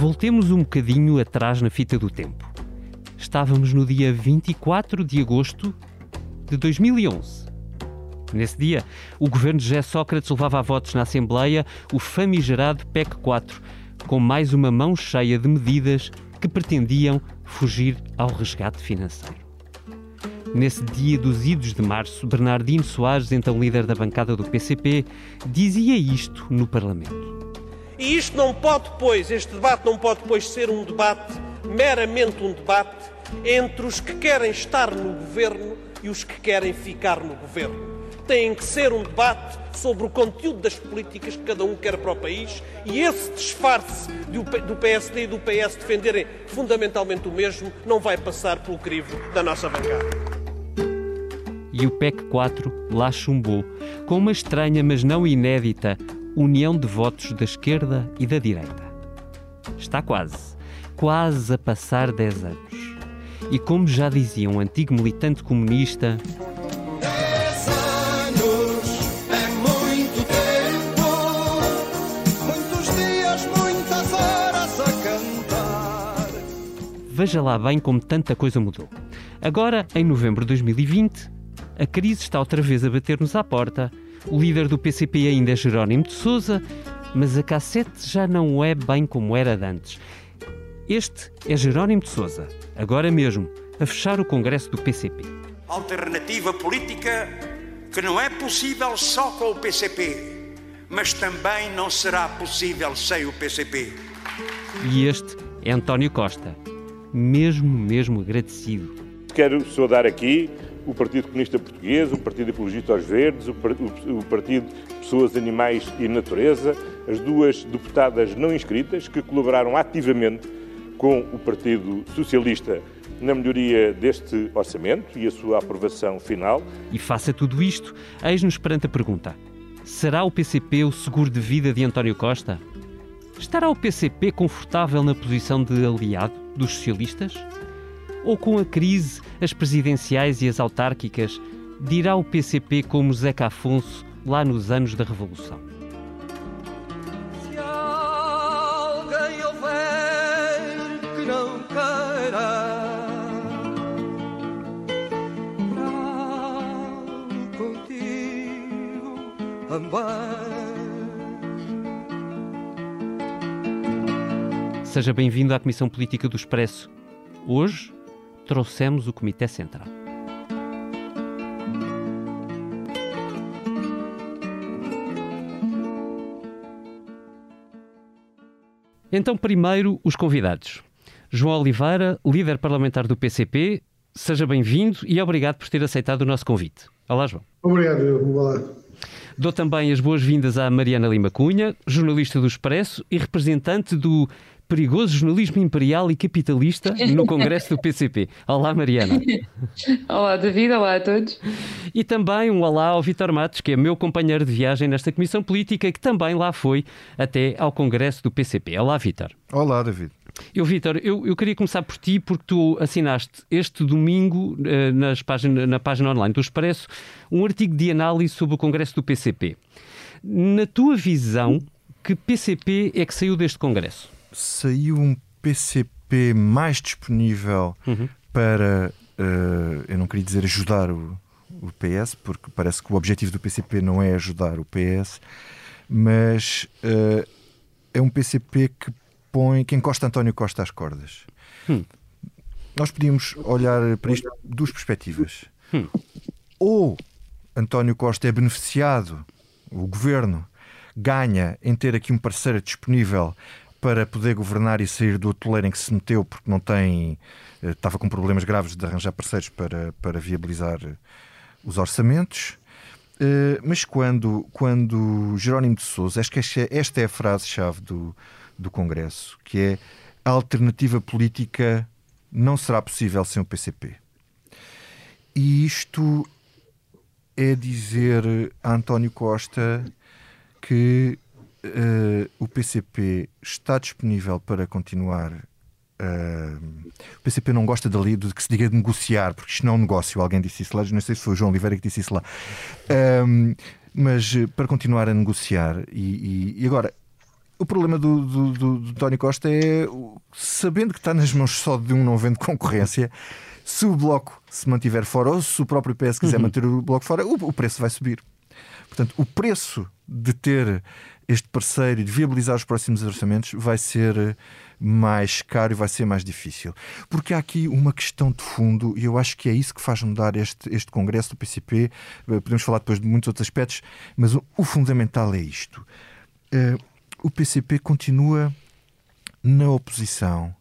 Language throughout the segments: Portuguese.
Voltemos um bocadinho atrás na fita do tempo. Estávamos no dia 24 de agosto de 2011. Nesse dia, o governo de José Sócrates levava a votos na Assembleia o famigerado PEC 4, com mais uma mão cheia de medidas que pretendiam fugir ao resgate financeiro. Nesse dia dos idos de março, Bernardino Soares, então líder da bancada do PCP, dizia isto no Parlamento. E isto não pode, pois, este debate não pode, pois, ser um debate, meramente um debate, entre os que querem estar no governo e os que querem ficar no governo. Tem que ser um debate sobre o conteúdo das políticas que cada um quer para o país e esse disfarce do PSD e do PS defenderem fundamentalmente o mesmo não vai passar pelo crivo da nossa bancada. E o PEC 4 lá chumbou, com uma estranha, mas não inédita, união de votos da esquerda e da direita. Está quase, quase a passar 10 anos. E como já dizia um antigo militante comunista. É. Veja lá bem como tanta coisa mudou. Agora, em novembro de 2020, a crise está outra vez a bater-nos à porta o líder do PCP ainda é Jerónimo de Souza, mas a cassete já não é bem como era de antes. Este é Jerónimo de Souza, agora mesmo, a fechar o congresso do PCP. Alternativa política que não é possível só com o PCP, mas também não será possível sem o PCP. E este é António Costa, mesmo, mesmo agradecido. Quero saudar aqui o Partido Comunista Português, o Partido Ecologista aos Verdes, o, Partido Pessoas, Animais e Natureza, as duas deputadas não inscritas que colaboraram ativamente com o Partido Socialista na melhoria deste orçamento e a sua aprovação final. E faça tudo isto, eis-nos perante a pergunta: será o PCP o seguro de vida de António Costa? Estará o PCP confortável na posição de aliado dos socialistas? Ou com a crise, as presidenciais e as autárquicas, dirá o PCP como Zeca Afonso lá nos anos da Revolução? Se alguém houver que não queira, contigo também. Seja bem-vindo à Comissão Política do Expresso. Hoje trouxemos o Comitê Central. Então, primeiro, os convidados. João Oliveira, líder parlamentar do PCP, seja bem-vindo e obrigado por ter aceitado o nosso convite. Olá, João. Obrigado, olá. Dou também as boas-vindas à Mariana Lima Cunha, jornalista do Expresso e representante do perigoso jornalismo imperial e capitalista no Congresso do PCP. Olá, Mariana. Olá, David. Olá a todos. E também um olá ao Vitor Matos, que é meu companheiro de viagem nesta Comissão Política e que também lá foi até ao Congresso do PCP. Olá, Vitor. Olá, David. Eu, Vitor, eu, eu queria começar por ti porque tu assinaste este domingo eh, nas página, na página online do Expresso um artigo de análise sobre o Congresso do PCP. Na tua visão, que PCP é que saiu deste Congresso? Saiu um PCP mais disponível Uhum. para, eh, eu não queria dizer ajudar o, o PS, porque parece que o objetivo do PCP não é ajudar o PS, mas eh, é um PCP que põe, que encosta António Costa às cordas. Hum. Nós podíamos olhar para isto de duas perspectivas. Hum. Ou António Costa é beneficiado, o governo ganha em ter aqui um parceiro disponível para poder governar e sair do atoleiro em que se meteu porque não tem eh, estava com problemas graves de arranjar parceiros para, para viabilizar eh, os orçamentos. Eh, Mas quando, quando Jerónimo de Sousa, acho que esta, esta é a frase-chave do, do Congresso, que é a alternativa política não será possível sem o PCP. E isto é dizer a António Costa que eh, o PCP está disponível para continuar. eh, o PCP não gosta dali de que se diga de negociar, porque isto não é um negócio. Alguém disse isso lá, não sei se foi o João Oliveira que disse isso lá. Ahm, mas eh, para continuar a negociar, e, e- e agora o problema do, do, do, do Costa é, sabendo que está nas mãos só de um não vendo concorrência, se o Bloco se mantiver fora ou se o próprio PS quiser uhum. manter o Bloco fora, o, o preço vai subir. Portanto, o preço de ter este parceiro e de viabilizar os próximos orçamentos vai ser mais caro e vai ser mais difícil. Porque há aqui uma questão de fundo e eu acho que é isso que faz mudar este, este Congresso do PCP. Eh, podemos falar depois de muitos outros aspectos, mas o, o fundamental é isto. Uh, o PCP continua na oposição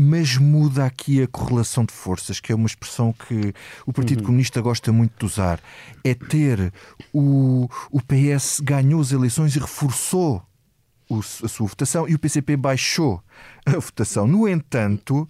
mas muda aqui a correlação de forças, que é uma expressão que o Partido uhum. Comunista gosta muito de usar. É ter o, o PS ganhou as eleições e reforçou a sua votação e o PCP baixou a votação. No entanto,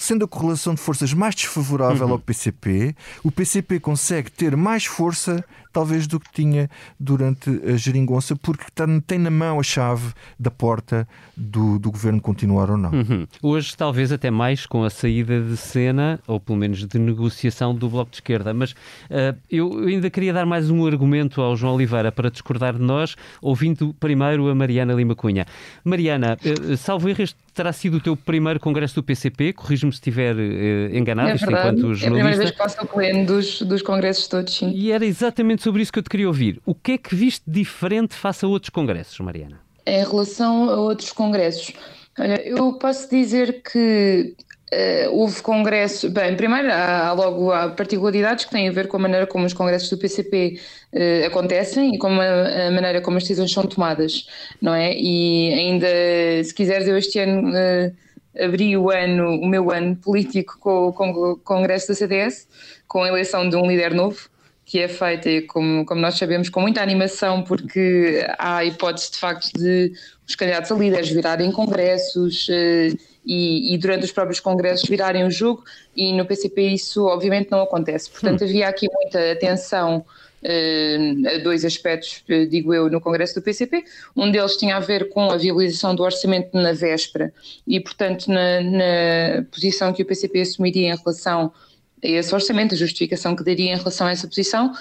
sendo a correlação de forças mais desfavorável uhum. ao PCP, o PCP consegue ter mais força, talvez, do que tinha durante a geringonça, porque tem na mão a chave da porta do, do governo continuar ou não. Uhum. Hoje, talvez até mais com a saída de cena, ou pelo menos de negociação do Bloco de Esquerda. Mas uh, eu ainda queria dar mais um argumento ao João Oliveira para discordar de nós, ouvindo primeiro a Mariana Lima Cunha. Mariana, uh, salvo erro, este terá sido o teu primeiro congresso do PCP, corrijo-me se estiver uh, enganado, é isto enquanto jornalista. É a primeira vez que passo o pleno dos, dos congressos todos, sim. E era exatamente sobre isso que eu te queria ouvir. O que é que viste diferente face a outros congressos, Mariana? Em relação a outros congressos, olha, eu posso dizer que Uh, houve congressos. Bem, primeiro há, há, logo há particularidades que têm a ver com a maneira como os congressos do PCP uh, eh, acontecem e com a, a, maneira como as decisões são tomadas, não é? E ainda, se quiseres, eu este ano uh, abri o ano, o meu ano político com, com, o congresso da CDS, com a eleição de um líder novo que é feita, como, como nós sabemos, com muita animação, porque há a hipótese de facto de os candidatos a líderes virarem congressos uh, e, e, durante os próprios congressos virarem o jogo, e no PCP isso obviamente não acontece. Portanto, hum. havia aqui muita atenção a dois aspectos, uh, digo eu, no congresso do PCP. Um deles tinha a ver com a viabilização do orçamento na véspera e, portanto, na, na posição que o PCP assumiria em relação esse orçamento, a justificação que daria em relação a essa posição,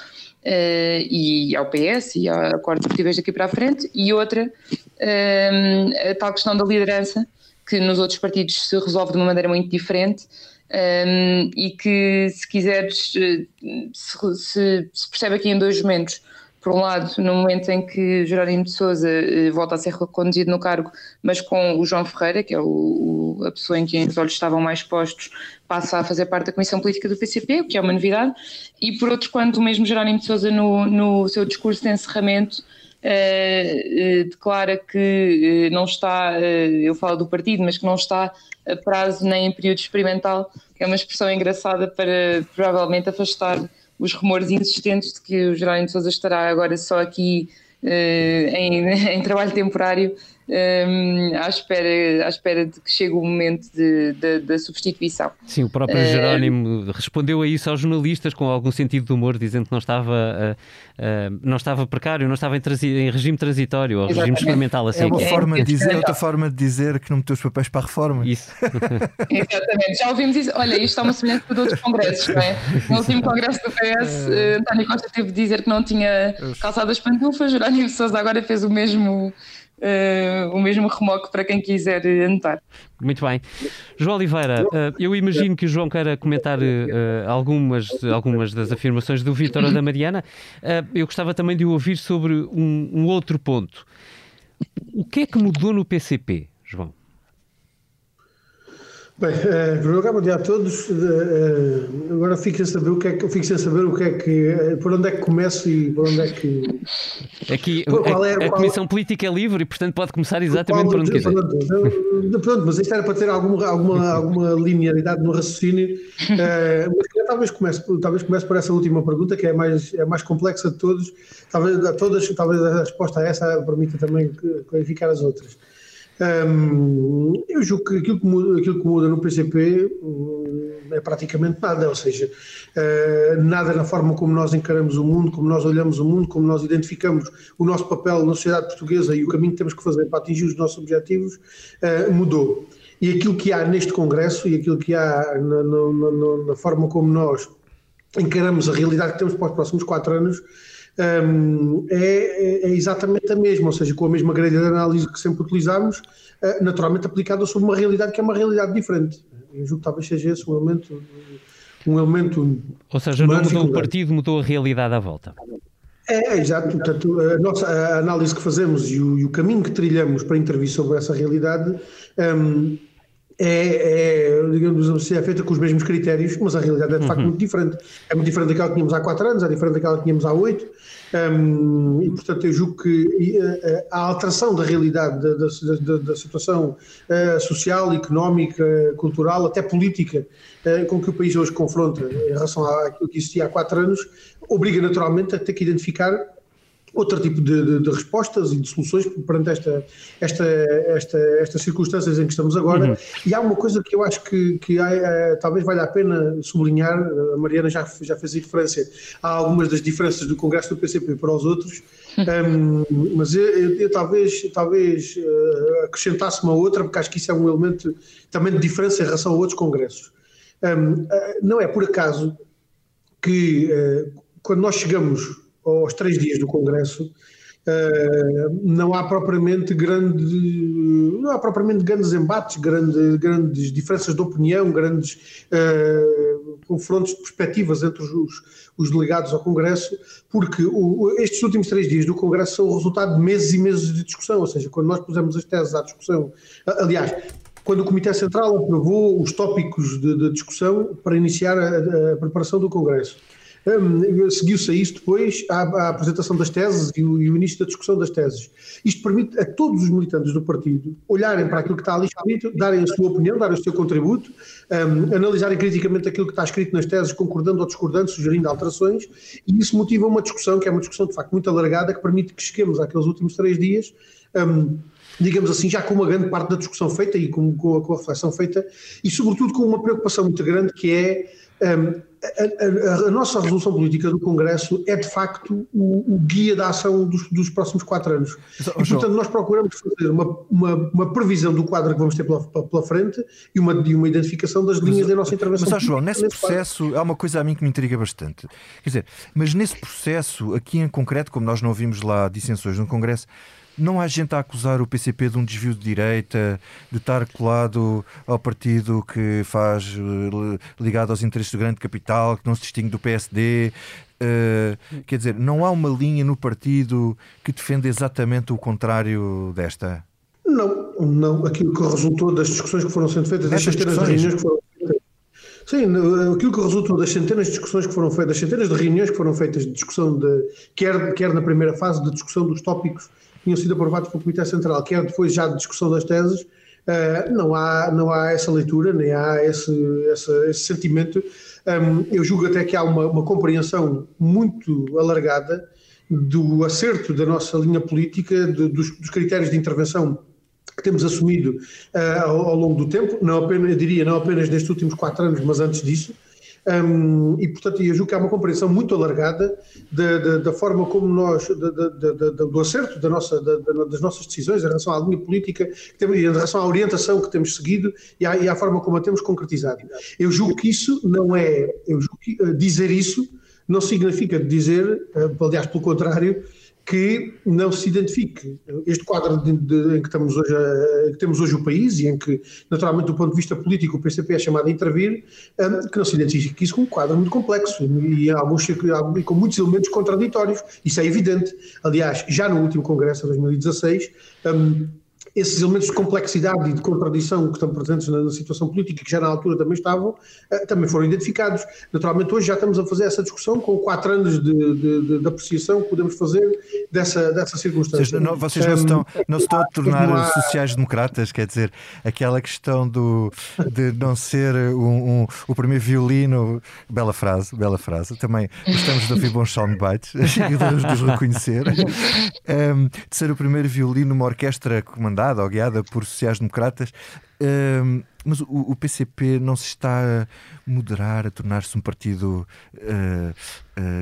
Uh, e ao PS e a acordos possíveis daqui para a frente, e outra, uh, a tal questão da liderança, que nos outros partidos se resolve de uma maneira muito diferente. Um, e que, se quiseres, se, se, se, percebe aqui em dois momentos. Por um lado, no momento em que Jerónimo de Souza volta a ser reconduzido no cargo, mas com o João Ferreira, que é o, o, a pessoa em quem os olhos estavam mais postos, passa a fazer parte da Comissão Política do PCP, o que é uma novidade, e por outro, quando o mesmo Jerónimo de Sousa, no, no seu discurso de encerramento, declara que uh, não está, eu falo do partido, mas que não está a prazo nem em período experimental, que é uma expressão engraçada para provavelmente afastar os rumores insistentes de que o Jerónimo de Sousa estará agora só aqui em, em trabalho temporário um, à, espera, à espera de que chegue o momento de, de, da substituição. Sim, o próprio Jerónimo uh, respondeu a isso aos jornalistas com algum sentido de humor, dizendo que não estava, uh, uh, não estava precário, não estava em, em regime transitório, ou regime experimental. Assim. É uma forma de dizer, outra forma de dizer que não meteu os papéis para a reforma. Isso. Exatamente, já ouvimos isso. Olha, isto está uma semelhança de outros congressos, não é? No último congresso do PS, António Costa teve de dizer que não tinha calçado as pantufas, Jerónimo Sousa agora fez o mesmo uh, o mesmo remoque para quem quiser anotar. Muito bem. João Oliveira, uh, eu imagino que o João queira comentar uh, algumas, algumas das afirmações do Vítor ou da Mariana. eu gostava também de ouvir sobre um, um outro ponto. O que é que mudou no PCP, João? Bem, eh, primeiro lugar, bom dia a todos. Eh, agora fico sem saber o que é que fico sem saber o que é que eh, por onde é que começo e por onde é que. Aqui qual é, a, a Comissão Política é livre e, portanto, pode começar exatamente qual, por onde quiser. Pronto, pronto, mas isto era para ter alguma, alguma, alguma linearidade no raciocínio. mas talvez comece, talvez comece por essa última pergunta, que é mais, é mais complexa de todos. Talvez, todas, talvez a resposta a essa permita também clarificar as outras. Eu julgo que aquilo que, muda, aquilo que muda no PCP um, é praticamente nada, ou seja, uh, nada na forma como nós encaramos o mundo, como nós olhamos o mundo, como nós identificamos o nosso papel na sociedade portuguesa e o caminho que temos que fazer para atingir os nossos objetivos uh, mudou. E aquilo que há neste Congresso e aquilo que há na, na, na, na forma como nós encaramos a realidade que temos para os próximos quatro anos um, é, é, exatamente a mesma, ou seja, com a mesma grelha de análise que sempre utilizámos, uh, naturalmente aplicada sobre uma realidade que é uma realidade diferente. Eu julgo que talvez seja esse um elemento. Um elemento ou seja, não mudou o partido, mudou a realidade à volta. É, é, exato. Portanto, a nossa a análise que fazemos e o, e o, caminho que trilhamos para intervir sobre essa realidade um, é, é, digamos assim, é feita com os mesmos critérios, mas a realidade é de facto uhum. muito diferente. É muito diferente daquela que tínhamos há quatro anos, é diferente daquela que tínhamos há oito, um, e portanto eu julgo que a, a alteração da realidade da, da, da situação uh, social, económica, cultural, até política, uh, com que o país hoje confronta em relação àquilo que existia há quatro anos, obriga naturalmente a ter que identificar outro tipo de, de, de, respostas e de soluções perante esta, esta, esta, estas circunstâncias em que estamos agora. Uhum. E há uma coisa que eu acho que, que há, é, talvez valha a pena sublinhar, a Mariana já, já fez referência a algumas das diferenças do Congresso do PCP para os outros, um, mas eu, eu, eu, talvez, talvez uh, acrescentasse uma outra, porque acho que isso é um elemento também de diferença em relação a outros congressos. Um, uh, não é por acaso que uh, quando nós chegamos aos três dias do Congresso, uh, não há propriamente grande, não há propriamente grandes embates, grande, grandes diferenças de opinião, grandes uh, confrontos de perspectivas entre os, os, delegados ao Congresso, porque o, estes últimos três dias do Congresso são o resultado de meses e meses de discussão, ou seja, quando nós pusemos as teses à discussão, aliás, quando o Comitê Central aprovou os tópicos de, de discussão para iniciar a, a preparação do Congresso. Um, Seguiu-se a isso depois a, a, apresentação das teses e o, e o, início da discussão das teses. Isto permite a todos os militantes do partido olharem para aquilo que está ali escrito, darem a sua opinião, darem o seu contributo, um, analisarem criticamente aquilo que está escrito nas teses, concordando ou discordando, sugerindo alterações, e isso motiva uma discussão, que é uma discussão de facto muito alargada, que permite que cheguemos àqueles últimos três dias. Um, digamos assim, já com uma grande parte da discussão feita e com, com, a, com a reflexão feita, e sobretudo com uma preocupação muito grande que é a, a, a, nossa resolução política do Congresso é de facto o, o guia da ação dos, dos, próximos quatro anos. E, portanto, nós procuramos fazer uma, uma, uma, previsão do quadro que vamos ter pela, pela frente e uma, e uma identificação das linhas mas, da nossa intervenção. Mas, João, nesse processo quadro. há uma coisa a mim que me intriga bastante. Quer dizer, mas nesse processo, aqui em concreto, como nós não ouvimos lá dissensões no Congresso, não há gente a acusar o PCP de um desvio de direita, de estar colado ao partido que faz eh, ligado aos interesses do grande capital, que não se distingue do PSD. Uh, eh, quer dizer, não há uma linha no partido que defenda exatamente o contrário desta? Não, não. Aquilo que resultou das discussões que foram sendo feitas, das centenas de reuniões que foram feitas. Sim, aquilo que resultou das centenas de discussões que foram feitas, das centenas de reuniões que foram feitas de discussão de, quer, quer na primeira fase de discussão dos tópicos tinham sido aprovados pelo Comitê Central, quer depois já de discussão das teses, uh, não, há, não há essa leitura, nem há esse, esse, esse sentimento. Um, eu julgo até que há uma, uma compreensão muito alargada do acerto da nossa linha política, de, dos, dos, critérios de intervenção que temos assumido uh, ao, ao, longo do tempo, não apenas, eu diria não apenas nestes últimos quatro anos, mas antes disso, um, e, portanto, eu julgo que há uma compreensão muito alargada da, da, da forma como nós, da, do acerto da nossa, das nossas decisões em relação à linha política que temos, em relação à orientação que temos seguido e à, e à forma como a temos concretizado. Eu julgo que isso não é, eu julgo que uh, dizer isso não significa dizer, uh, aliás, pelo contrário, que não se identifique este quadro de, de, em que, estamos hoje a, que temos hoje o país e em que, naturalmente, do ponto de vista político, o PCP é chamado a intervir, um, que não se identifique isso com um quadro muito complexo e, alguns, e com muitos elementos contraditórios. Isso é evidente. Aliás, já no último Congresso, de 2016, um, esses elementos de complexidade e de contradição que estão presentes na, na, situação política, que já na altura também estavam, uh, também foram identificados. Naturalmente, hoje já estamos a fazer essa discussão com quatro anos de, de, de, de apreciação que podemos fazer dessa, dessa circunstância. Vocês não, vocês não, um, se estão, não se estão a tornar há... sociais-democratas, quer dizer, aquela questão do, de não ser um, um, o primeiro violino, bela frase, bela frase, também gostamos de ouvir bons soundbites e de os reconhecer, de ser o primeiro violino numa orquestra comandada comandada ou guiada por sociais-democratas. Uh, mas o, o, PCP não se está a moderar, a tornar-se um partido uh,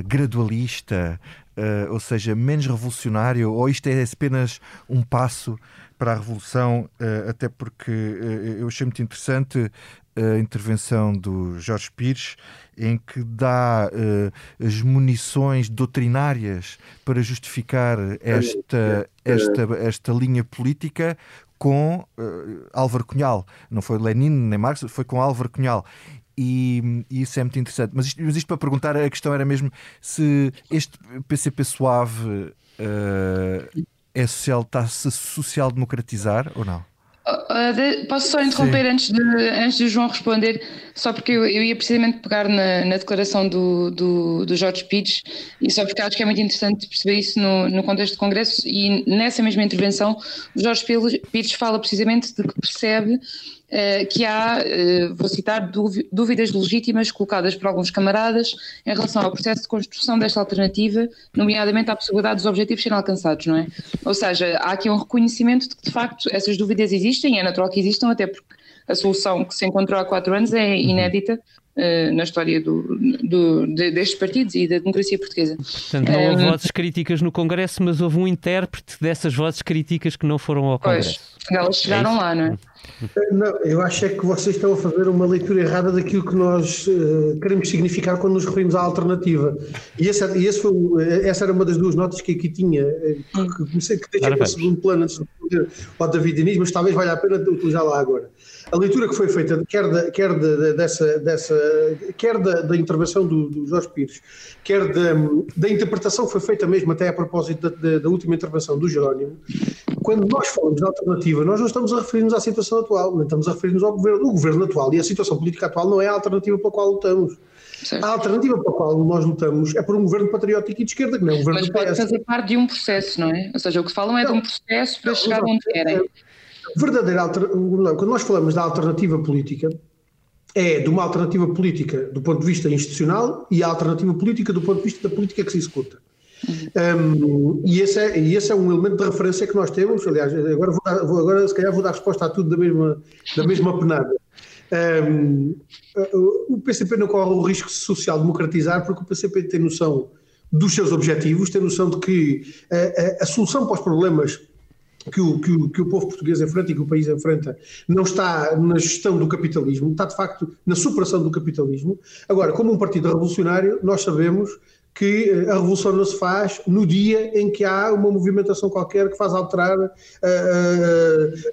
gradualista, uh, ou seja, menos revolucionário, ou isto é apenas um passo para a revolução, até porque eu achei muito interessante a intervenção do Jorge Pires, em que dá uh, as munições doutrinárias para justificar esta, esta, esta linha política com uh, Álvaro Cunhal. Não foi Lenin nem Marx, foi com Álvaro Cunhal. E, e, isso é muito interessante. Mas isto, mas isto, para perguntar, a questão era mesmo se este PCP suave uh, é social, está-se social-democratizar ou não? Uh, posso só interromper antes de, antes de João responder, só porque eu, eu ia precisamente pegar na, na declaração do, do, do, Jorge Pires e só porque acho que é muito interessante perceber isso no, no contexto do Congresso e nessa mesma intervenção o Jorge Pires fala precisamente de que percebe que há, eh, vou citar, dúvidas legítimas colocadas por alguns camaradas em relação ao processo de construção desta alternativa, nomeadamente à possibilidade dos objetivos serem alcançados, não é? Ou seja, há aqui um reconhecimento de que, de facto, essas dúvidas existem, é natural que existam, até porque a solução que se encontrou há quatro anos é inédita uh, na história do, do, de, destes partidos e da democracia portuguesa. Portanto, não houve um, vozes críticas no Congresso, mas houve um intérprete dessas vozes críticas que não foram ao Congresso. Pois, elas chegaram é lá, não é? Não, eu acho é que vocês estão a fazer uma leitura errada daquilo que nós uh, queremos significar quando nos referimos à alternativa. E, esse, e esse foi, essa era uma das duas notas que aqui tinha, eh, que comecei que deixei para o segundo plano antes de responder ao David Inês, mas talvez valha a pena utilizá-la agora. A leitura que foi feita, quer, da, quer da, dessa, dessa, quer da, da intervenção do, do, Jorge Pires, quer da, da interpretação que foi feita mesmo até a propósito da, da última intervenção do Jerónimo, quando nós falamos de alternativa, nós não estamos a referir-nos à situação atual, não estamos a referir-nos ao governo. O governo atual e a situação política atual não é a alternativa pela qual lutamos. Certo. A alternativa para a qual nós lutamos é por um governo patriótico e de esquerda, que não é um governo Mas pode fazer parte de um processo, não é? Ou seja, o que falam é não, de um processo para não, chegar onde querem verdadeira alternativa, quando nós falamos da alternativa política, é de uma alternativa política do ponto de vista institucional e a alternativa política do ponto de vista da política que se executa. Um, e, esse é, e esse é um elemento de referência que nós temos. Aliás, agora, vou dar, vou, agora se calhar vou dar resposta a tudo da mesma, da mesma penada. Um, o PCP não corre o risco de se social-democratizar porque o PCP tem noção dos seus objetivos, tem noção de que a, a, a solução para os problemas que o, que, o, que o povo português enfrenta e que o país enfrenta não está na gestão do capitalismo, está de facto na superação do capitalismo. Agora, como um partido revolucionário, nós sabemos que eh, a revolução não se faz no dia em que há uma movimentação qualquer que faz alterar a,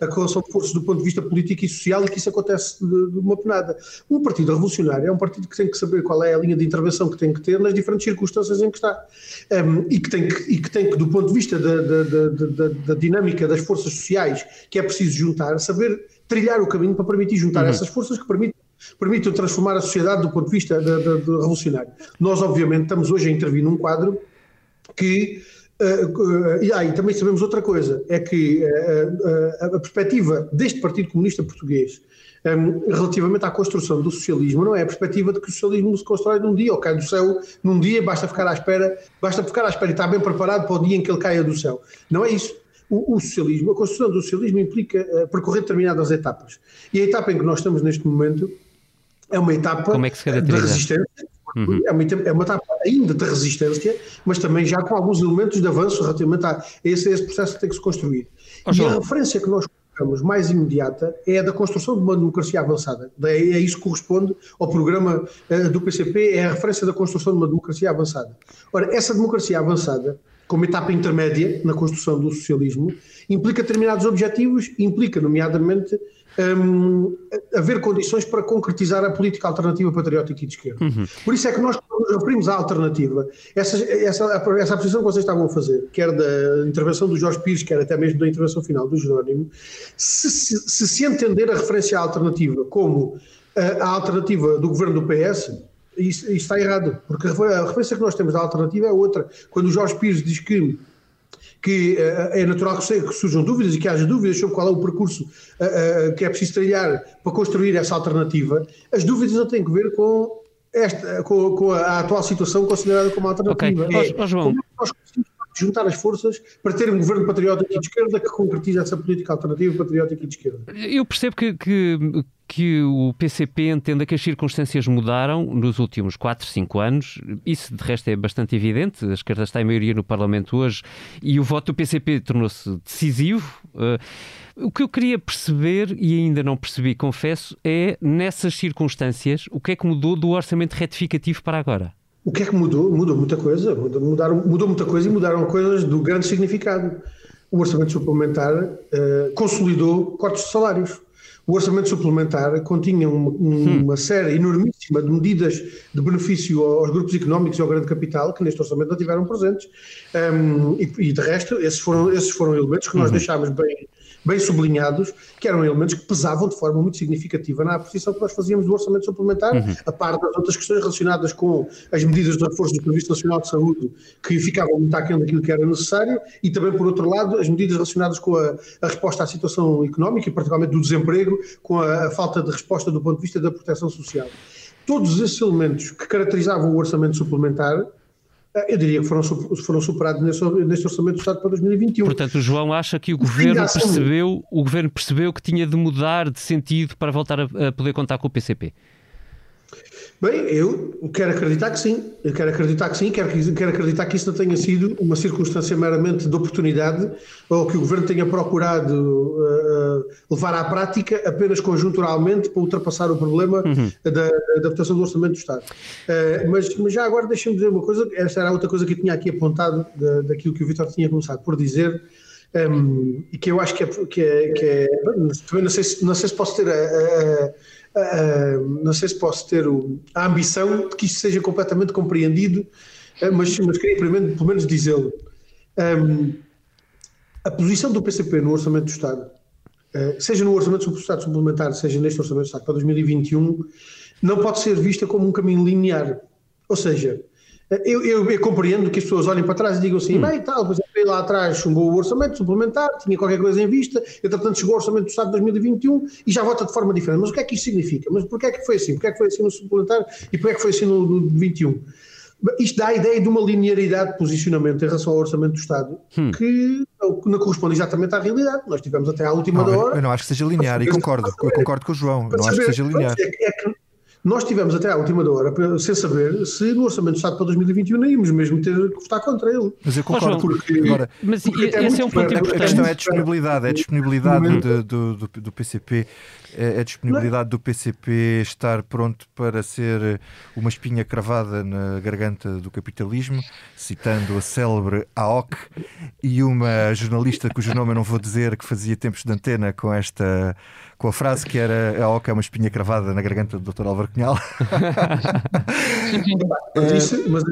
a, a correlação de forças do ponto de vista político e social e que isso acontece de, de, uma penada. Um partido revolucionário é um partido que tem que saber qual é a linha de intervenção que tem que ter nas diferentes circunstâncias em que está um, e, que tem que, e que tem que, do ponto de vista da, da, da, da, dinâmica das forças sociais que é preciso juntar, saber trilhar o caminho para permitir juntar uhum. essas forças que permitem permitem transformar a sociedade do ponto de vista de, de, de revolucionário. Nós, obviamente, estamos hoje a intervir num quadro que Uh, uh, e aí também sabemos outra coisa, é que uh, a perspectiva deste Partido Comunista Português um, relativamente à construção do socialismo não é a perspectiva de que o socialismo se constrói num dia ou cai do céu num dia basta ficar à espera, basta ficar à espera e estar bem preparado para o dia em que ele caia do céu. Não é isso. O, o socialismo, a construção do socialismo implica percorrer determinadas etapas. E a etapa em que nós estamos neste momento é uma etapa é de resistência. Uhum. É, uma, é, uma, etapa ainda de resistência, mas também já com alguns elementos de avanço relativamente a esse, esse processo que tem que se construir. Oh, e a referência que nós colocamos mais imediata é a da construção de uma democracia avançada. É, isso que corresponde ao programa uh, do PCP, é a referência da construção de uma democracia avançada. Ora, essa democracia avançada, como etapa intermédia na construção do socialismo, implica determinados objetivos, implica, nomeadamente, um, haver condições para concretizar a política alternativa patriótica e de esquerda. Uhum. Por isso é que nós, nos referimos à alternativa, essa, essa, essa posição que vocês estavam a fazer, quer da intervenção do Jorge Pires, quer até mesmo da intervenção final do Jerónimo, se se, se, se entender a referência à alternativa como a, a alternativa do governo do PS, isso, isso, está errado, porque a referência que nós temos da alternativa é outra. Quando o Jorge Pires diz que que uh, é natural que, surjam dúvidas e que haja dúvidas sobre qual é o percurso uh, uh, que é preciso trilhar para construir essa alternativa, as dúvidas não têm que ver com, esta, com, com a, atual situação considerada como alternativa. Okay. É, oh, João. Como nós conseguimos juntar as forças para ter um governo patriótico e de esquerda que concretiza essa política alternativa patriótica e de esquerda. Eu percebo que, que que o PCP entenda que as circunstâncias mudaram nos últimos 4, 5 anos. Isso, de resto, é bastante evidente. A esquerda está em maioria no Parlamento hoje e o voto do PCP tornou-se decisivo. Uh, o que eu queria perceber, e ainda não percebi, confesso, é nessas circunstâncias, o que é que mudou do orçamento retificativo para agora? O que é que mudou? Mudou muita coisa. Mudou, mudaram, mudou muita coisa e mudaram coisas do grande significado. O orçamento suplementar uh, consolidou cortes de salários o orçamento suplementar continha uma, uma hum. série enormíssima de medidas de benefício aos grupos económicos e ao grande capital que neste orçamento não tiveram presentes. Um, e, e, de resto, esses foram, esses foram elementos que nós uhum. deixámos bem, bem sublinhados, que eram elementos que pesavam de forma muito significativa na apreciação que nós fazíamos do orçamento suplementar, uhum. a par das outras questões relacionadas com as medidas de reforço do Serviço Nacional de Saúde, que ficavam muito aquém daquilo que era necessário, e também, por outro lado, as medidas relacionadas com a, a resposta à situação económica, e particularmente do desemprego, com a, a falta de resposta do ponto de vista da proteção social. Todos esses elementos que caracterizavam o orçamento suplementar eu diria que foram, foram superados neste, neste Orçamento do Estado para 2021. Portanto, o João acha que o Governo percebeu, o Governo percebeu que tinha de mudar de sentido para voltar a, a poder contar com o PCP? Bem, eu quero acreditar que sim, eu quero acreditar que sim, quero, quero acreditar que isso não tenha sido uma circunstância meramente de oportunidade ou que o Governo tenha procurado uh, levar à prática apenas conjunturalmente para ultrapassar o problema uhum. da, da, adaptação do Orçamento do Estado. Uh, mas, mas, já agora deixem-me dizer uma coisa, esta era a outra coisa que eu tinha aqui apontado da, daquilo que o Vitor tinha começado por dizer, um, ehm, e que eu acho que é, que é, que é também não sei, se, não sei se posso ter a, a Uh, não sei se posso ter o, a ambição de que isto seja completamente compreendido, uh, mas, mas queria pelo menos dizê-lo. Um, a posição do PCP no Orçamento do Estado, uh, seja no Orçamento do Estado Suplementar, seja neste Orçamento do Estado para 2021, não pode ser vista como um caminho linear. Ou seja, eu, eu, eu, compreendo que as pessoas olhem para trás e digam assim, hum. bem, tal, pois lá atrás chumbou o orçamento suplementar, tinha qualquer coisa em vista, entretanto chegou o orçamento do Estado de 2021 e já vota de forma diferente. Mas o que é que isto significa? Mas porquê é que foi assim? Porquê é que foi assim no suplementar e porquê é que foi assim no, no 21? Isto dá a ideia de uma linearidade de posicionamento em relação ao orçamento do Estado hum. que não corresponde exatamente à realidade. Nós tivemos até à última não, hora. Eu não acho que seja linear e concordo, eu concordo com o João. Não acho que seja linear. É que nós tivemos até à última hora sem saber se no Orçamento do Estado para 2021 não íamos mesmo ter que votar contra ele. Mas eu concordo. Porque, Agora, mas porque esse é, é um ponto importante. A questão é a disponibilidade, é a disponibilidade do, do, do, do PCP é a disponibilidade do PCP estar pronto para ser uma espinha cravada na garganta do capitalismo, citando a célebre AOC e uma jornalista cujo nome eu não vou dizer, que fazia tempos de antena com esta com a frase que era a AOC é uma espinha cravada na garganta do Dr. Álvaro Cunhal. Disse, mas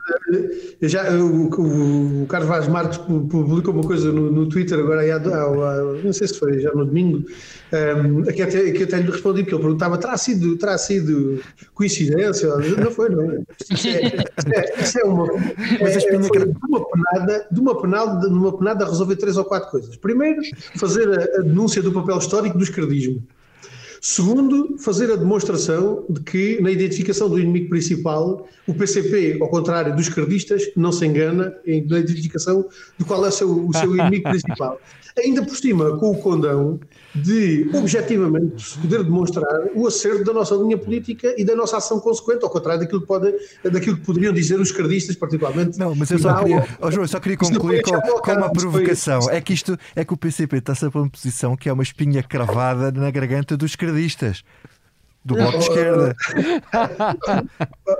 já, o, o, Carlos Vaz Marques publicou uma coisa no, no Twitter agora, há, há, não sei se foi já no domingo, um, ehm, que, até, que até lhe respondi, porque ele perguntava: terá sido, terá sido coincidência? Não foi, não. Isso é, é, isso é uma. É, foi de uma penada, de uma penada, numa penada resolver três ou quatro coisas. Primeiro, fazer a, a denúncia do papel histórico do esquerdismo. Segundo, fazer a demonstração de que, na identificação do inimigo principal, o PCP, ao contrário dos esquerdistas, não se engana na identificação de qual é o seu, o seu inimigo principal. Ainda por cima, com o condão de, objetivamente, poder demonstrar o acerto da nossa linha política e da nossa ação consequente, ao contrário daquilo que, pode, daquilo que poderiam dizer os esquerdistas, particularmente. Não, mas eu só queria, oh, João, eu só queria concluir com, com uma provocação. É que isto é que o PCP está sempre uma posição que é uma espinha cravada na garganta dos esquerdistas do bloco de esquerda.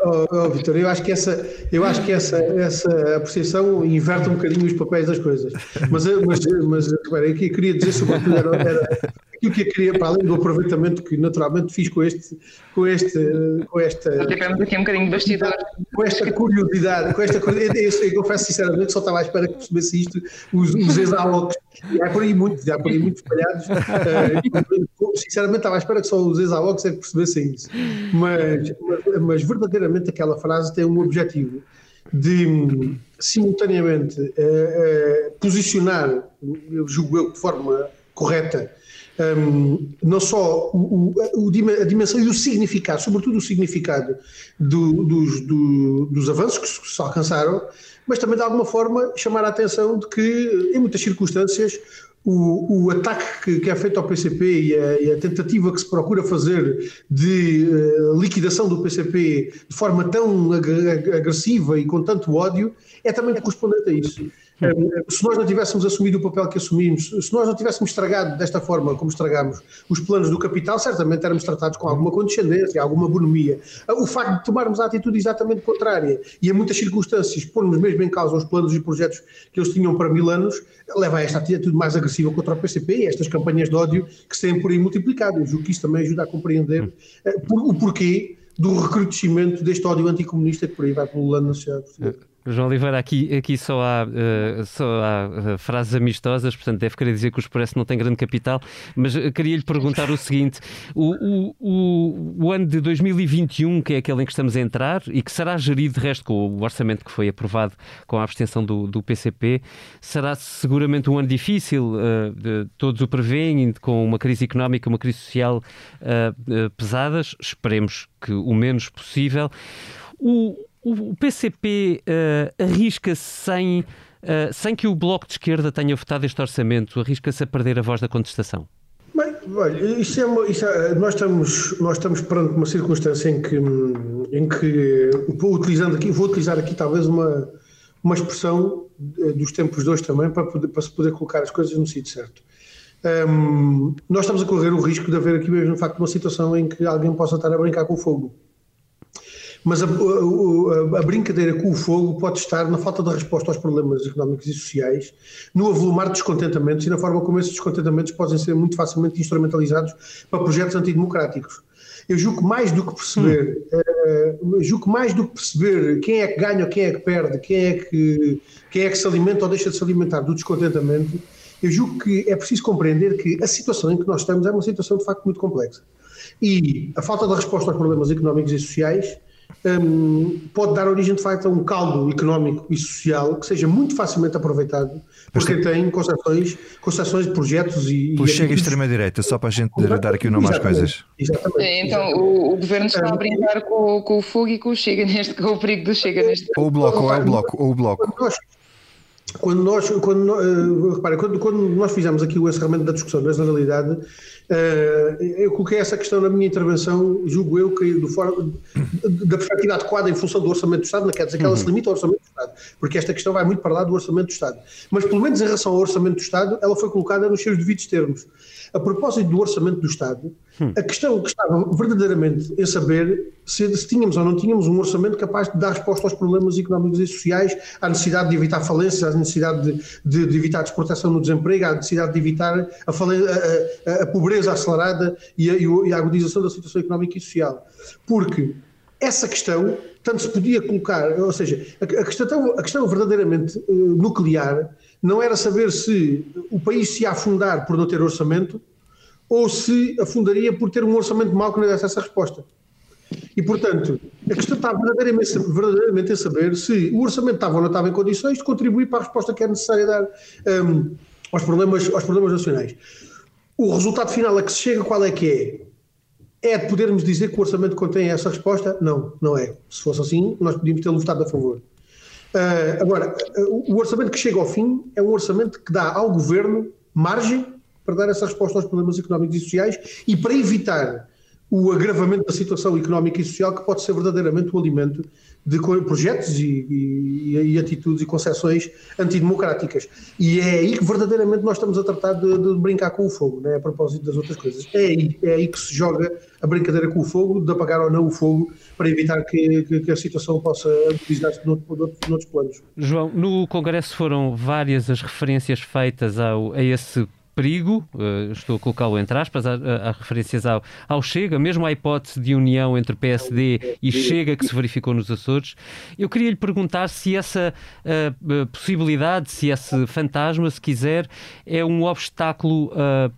Oh, oh, Vitor, eu acho que essa, eu acho que essa, essa apreciação inverte um bocadinho os papéis das coisas. Mas, mas, mas eu queria dizer sobretudo era, era aquilo que eu queria, para além do aproveitamento que naturalmente fiz com este, com este, com esta. Tivemos aqui um bocadinho de bastidor. Com esta curiosidade, com esta curiosidade, eu, eu, confesso sinceramente só estava à espera que percebesse isto, os, os ex-alocos, há por aí muitos, há por aí muitos espalhados, uh, sinceramente estava à espera que só os ex-alocos é que percebessem isso. Mas, mas, mas, verdadeiramente aquela frase tem um objetivo de simultaneamente uh, uh, posicionar, eu julgo eu, de forma correta, um, não só o, o, a dimensão e o significado, sobretudo o significado do, dos, do, dos avanços que se alcançaram, mas também de alguma forma chamar a atenção de que, em muitas circunstâncias, o, o ataque que, que, é feito ao PCP e a, e a, tentativa que se procura fazer de uh, liquidação do PCP de forma tão ag agressiva e com tanto ódio é também correspondente a isso. Se nós não tivéssemos assumido o papel que assumimos, se nós não tivéssemos estragado desta forma como estragamos os planos do capital, certamente éramos tratados com alguma condescendência, alguma bonomia. O facto de tomarmos a atitude exatamente contrária e, em muitas circunstâncias, pormos mesmo em causa os planos e projetos que eles tinham para mil anos, leva a esta atitude mais agressiva contra o PCP e estas campanhas de ódio que se têm por aí multiplicado. Eu julgo que isso também ajuda a compreender eh, o porquê do recrudescimento deste ódio anticomunista que por aí vai pululando na sociedade portuguesa. João Oliveira, aqui, aqui só há, uh, só há uh, frases amistosas, portanto deve querer dizer que o Expresso não tem grande capital, mas uh, queria-lhe perguntar o seguinte: o, o, o, ano de 2021, que é aquele em que estamos a entrar e que será gerido de resto com o orçamento que foi aprovado com a abstenção do, do PCP, será seguramente um ano difícil, de, todos o preveem, com uma crise económica, uma crise social pesadas, esperemos que o menos possível. O, o PCP uh, eh, arrisca-se sem, uh, sem que o Bloco de Esquerda tenha votado este orçamento, arrisca-se a perder a voz da contestação? Bem, olha, é, uma, é nós, estamos, nós estamos perante uma circunstância em que, em que utilizando aqui, vou utilizar aqui talvez uma, uma expressão dos tempos hoje também para, poder, para se poder colocar as coisas no sítio certo. Um, nós estamos a correr o risco de haver aqui mesmo, de facto, uma situação em que alguém possa estar a brincar com o fogo. Mas a, a, a, brincadeira com o fogo pode estar na falta de resposta aos problemas económicos e sociais, no avolumar de descontentamentos e na forma como esses descontentamentos podem ser muito facilmente instrumentalizados para projetos antidemocráticos. Eu julgo que mais do que perceber, hum. uh, julgo que mais do que perceber quem é que ganha ou quem é que perde, quem é que, quem é que se alimenta ou deixa de se alimentar do descontentamento, eu julgo que é preciso compreender que a situação em que nós estamos é uma situação de facto muito complexa. E a falta de resposta aos problemas económicos e sociais um, pode dar origem de facto a um caldo económico e social que seja muito facilmente aproveitado por quem tem concessões, concessões de projetos e. O Chega extrema-direita, só para a gente dar aqui o nome às coisas. Exatamente. Então o, o, governo está a brincar com, com, o fogo e com o Chega neste, com o perigo do Chega neste. Ou o bloco, ou é o bloco, ou o bloco. Quando nós, quando, uh, repara, quando, quando nós fizemos aqui o encerramento da discussão, na realidade, uh, eu coloquei essa questão na minha intervenção, julgo eu, que do fora, da perspectiva adequada em função do Orçamento do Estado, não quer dizer que ela se uhum. limita ao Orçamento do Estado, porque esta questão vai muito para lá do Orçamento do Estado. Mas, pelo menos em relação ao Orçamento do Estado, ela foi colocada nos seus devidos termos. A propósito do Orçamento do Estado, Hum. A questão que estava verdadeiramente em saber se, se, tínhamos ou não tínhamos um orçamento capaz de dar resposta aos problemas económicos e sociais, à necessidade de evitar falências, à necessidade de, de, de evitar a exportação no desemprego, à necessidade de evitar a, a, a, a pobreza acelerada e a, e a agudização da situação económica e social. Porque essa questão tanto se podia colocar, ou seja, a, questão, a questão verdadeiramente uh, nuclear não era saber se o país se ia afundar por não ter orçamento ou se afundaria por ter um orçamento mau que não desse essa resposta. E, portanto, a questão está verdadeiramente, verdadeiramente a saber se o orçamento estava ou não estava em condições de contribuir para a resposta que é necessária dar um, aos, problemas, aos problemas nacionais. O resultado final a que se chega, qual é que é? É de podermos dizer que o orçamento contém essa resposta? Não, não é. Se fosse assim, nós podíamos ter votado a favor. Uh, agora, uh, o orçamento que chega ao fim é um orçamento que dá ao governo margem para dar essa resposta aos problemas económicos e sociais e para evitar o agravamento da situação económica e social que pode ser verdadeiramente o alimento de projetos e, e, e atitudes e concessões antidemocráticas. E é aí que verdadeiramente nós estamos a tratar de, de brincar com o fogo, né, a propósito das outras coisas. É aí, é aí que se joga a brincadeira com o fogo, de apagar ou não o fogo, para evitar que, que, que a situação possa utilizar-se noutros, noutros planos. João, no Congresso foram várias as referências feitas ao, a esse perigo, uh, estou a colocá-lo entre aspas, há, referências ao, ao, Chega, mesmo à hipótese de união entre PSD e Chega que se verificou nos Açores. Eu queria lhe perguntar se essa uh, possibilidade, se esse fantasma, se quiser, é um obstáculo uh,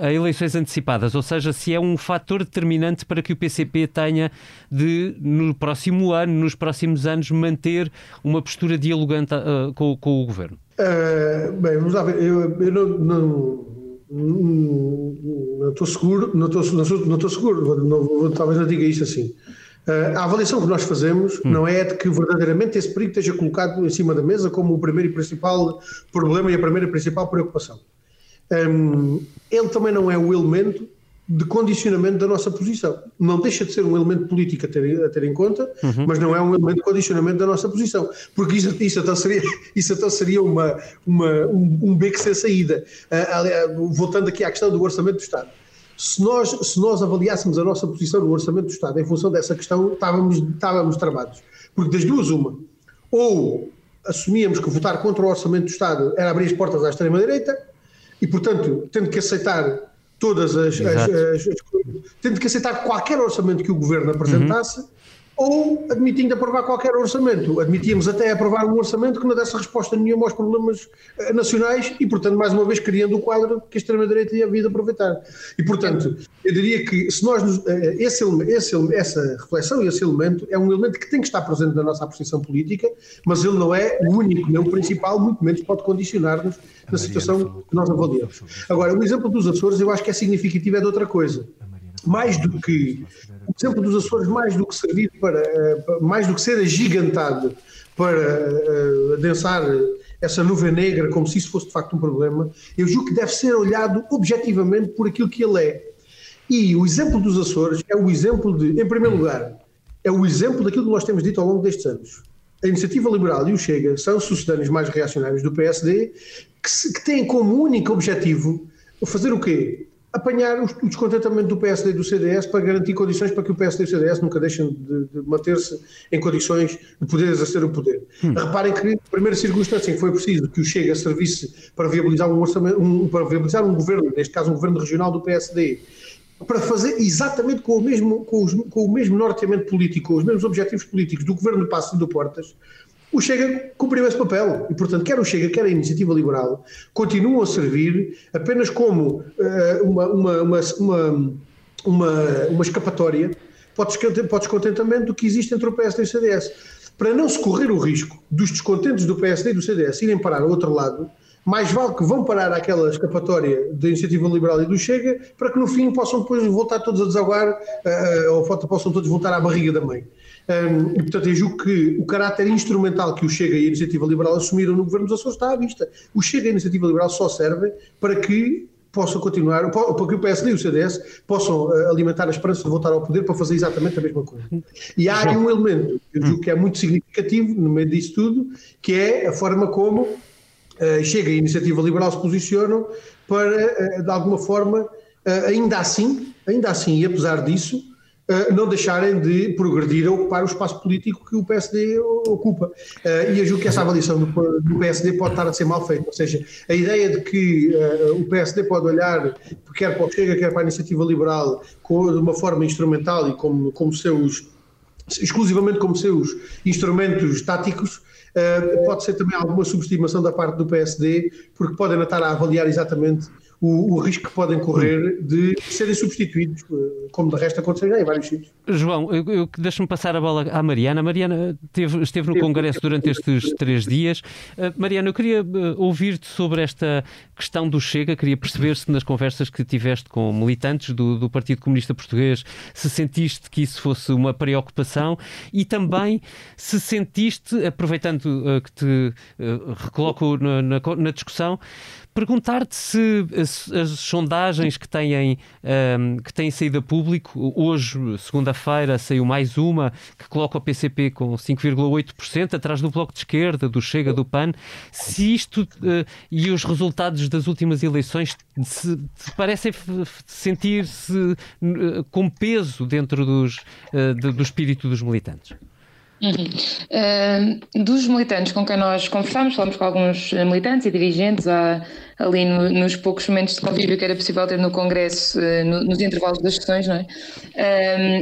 a eleições antecipadas, ou seja, se é um fator determinante para que o PCP tenha de, no próximo ano, nos próximos anos, manter uma postura dialogante com, com o governo. Uh, bem, vamos lá ver. Eu, eu não, não, não, estou seguro, não estou, não estou seguro, não, talvez não diga isto assim. Uh, a avaliação que nós fazemos hum. não é de que verdadeiramente esse perigo esteja colocado em cima da mesa como o primeiro e principal problema e a primeira e principal preocupação. um, ele também não é o elemento de condicionamento da nossa posição. Não deixa de ser um elemento político a ter, a ter em conta, uhum. mas não é um elemento de condicionamento da nossa posição. Porque isso, isso até seria, isso até seria uma, uma, um, um beco sem saída. Uh, voltando aqui à questão do orçamento do Estado. Se nós, se nós avaliássemos a nossa posição no orçamento do Estado em função dessa questão, estávamos, estávamos travados. Porque das duas, uma. Ou assumíamos que votar contra o orçamento do Estado era abrir as portas à extrema-direita, e, portanto, tendo que aceitar todas as, as, as, as, tendo que aceitar qualquer orçamento que o governo apresentasse, uhum ou admitindo aprovar qualquer orçamento. Admitíamos até aprovar um orçamento que não desse resposta nenhuma aos problemas eh, nacionais e, portanto, mais uma vez criando o quadro que a extrema-direita ia vir aproveitar. E, portanto, eu diria que se nós, eh, esse, esse, essa reflexão e esse elemento é um elemento que tem que estar presente na nossa posição política, mas ele não é o único, nem o principal, muito menos pode condicionar-nos na situação que nós avaliamos. Agora, o exemplo dos Açores eu acho que é significativo é de outra coisa mais do que o exemplo dos Açores, mais do que servir para, eh, mais do que ser agigantado para uh, adensar essa nuvem negra como se isso fosse de facto um problema, eu julgo que deve ser olhado objetivamente por aquilo que ele é. E o exemplo dos Açores é o exemplo de, em primeiro lugar, é o exemplo daquilo que nós temos dito ao longo destes anos. A Iniciativa Liberal e o Chega são sucedâneos mais reacionários do PSD que, se, que têm como único objetivo fazer o quê? Apanhar o descontentamento do PSD e do CDS para garantir condições para que o PSD e o CDS nunca deixem de, de manter-se em condições de poder exercer o poder. Hum. Reparem que, a primeira circunstância em que foi preciso que o Chega servisse para viabilizar um, orçamento, um, para viabilizar um governo, neste caso um governo regional do PSD, para fazer exatamente com o mesmo, com, os, com o mesmo norteamento político, com os mesmos objetivos políticos do governo do Passo e do Portas, o Chega cumpriu esse papel. E, portanto, quer o Chega, quer a Iniciativa Liberal, continuam a servir apenas como uh, uma, uma, uma, uma, uma, escapatória para o descontentamento do que existe entre o PSD e o CDS. Para não se correr o risco dos descontentes do PSD e do CDS irem parar ao outro lado, mais vale que vão parar aquela escapatória da Iniciativa Liberal e do Chega para que no fim possam depois voltar todos a desaguar uh, ou possam todos voltar à barriga da mãe. Um, e, portanto, eu julgo que o caráter instrumental que o Chega e a Iniciativa Liberal assumiram no governo dos Açores está à vista. O Chega e a Iniciativa Liberal só servem para que possam continuar, para que o PSD e o CDS possam uh, alimentar a esperança de voltar ao poder para fazer exatamente a mesma coisa. E há aí um elemento, eu julgo que é muito significativo no meio disso tudo, que é a forma como uh, Chega e a Iniciativa Liberal se posicionam para, uh, de alguma forma, ainda assim, ainda assim, e apesar disso, não deixarem de progredir a ocupar o espaço político que o PSD ocupa. e eu julgo que essa avaliação do, PSD pode estar a ser mal feita. Ou seja, a ideia de que o PSD pode olhar, quer para o Chega, quer para a iniciativa liberal, de uma forma instrumental e como, como seus exclusivamente como seus instrumentos táticos, pode ser também alguma subestimação da parte do PSD, porque podem estar a avaliar exatamente o, o, risco que podem correr de serem substituídos, eh, como de resto aconteceu já em vários sítios. João, eu, eu deixa-me passar a bola à Mariana. A Mariana teve, esteve no Congresso durante estes três dias. Uh, Mariana, eu queria uh, ouvir-te sobre esta questão do Chega, queria perceber se nas conversas que tiveste com militantes do, do Partido Comunista Português se sentiste que isso fosse uma preocupação e também se sentiste, aproveitando uh, que te recoloco na, na, na discussão, perguntar-te se as, as, sondagens que têm, um, que têm saído a público, hoje, segunda-feira, saiu mais uma que coloca o PCP com 5,8%, atrás do Bloco de Esquerda, do Chega, do PAN, se isto uh, e os resultados das últimas eleições se, se parecem sentir-se uh, com peso dentro dos, uh, do espírito dos militantes? Uhum. Uh, dos militantes com quem nós conversamos, falamos com alguns militantes e dirigentes ali no, nos poucos momentos de convívio que era possível ter no Congresso, uh, no, nos intervalos das sessões, não é?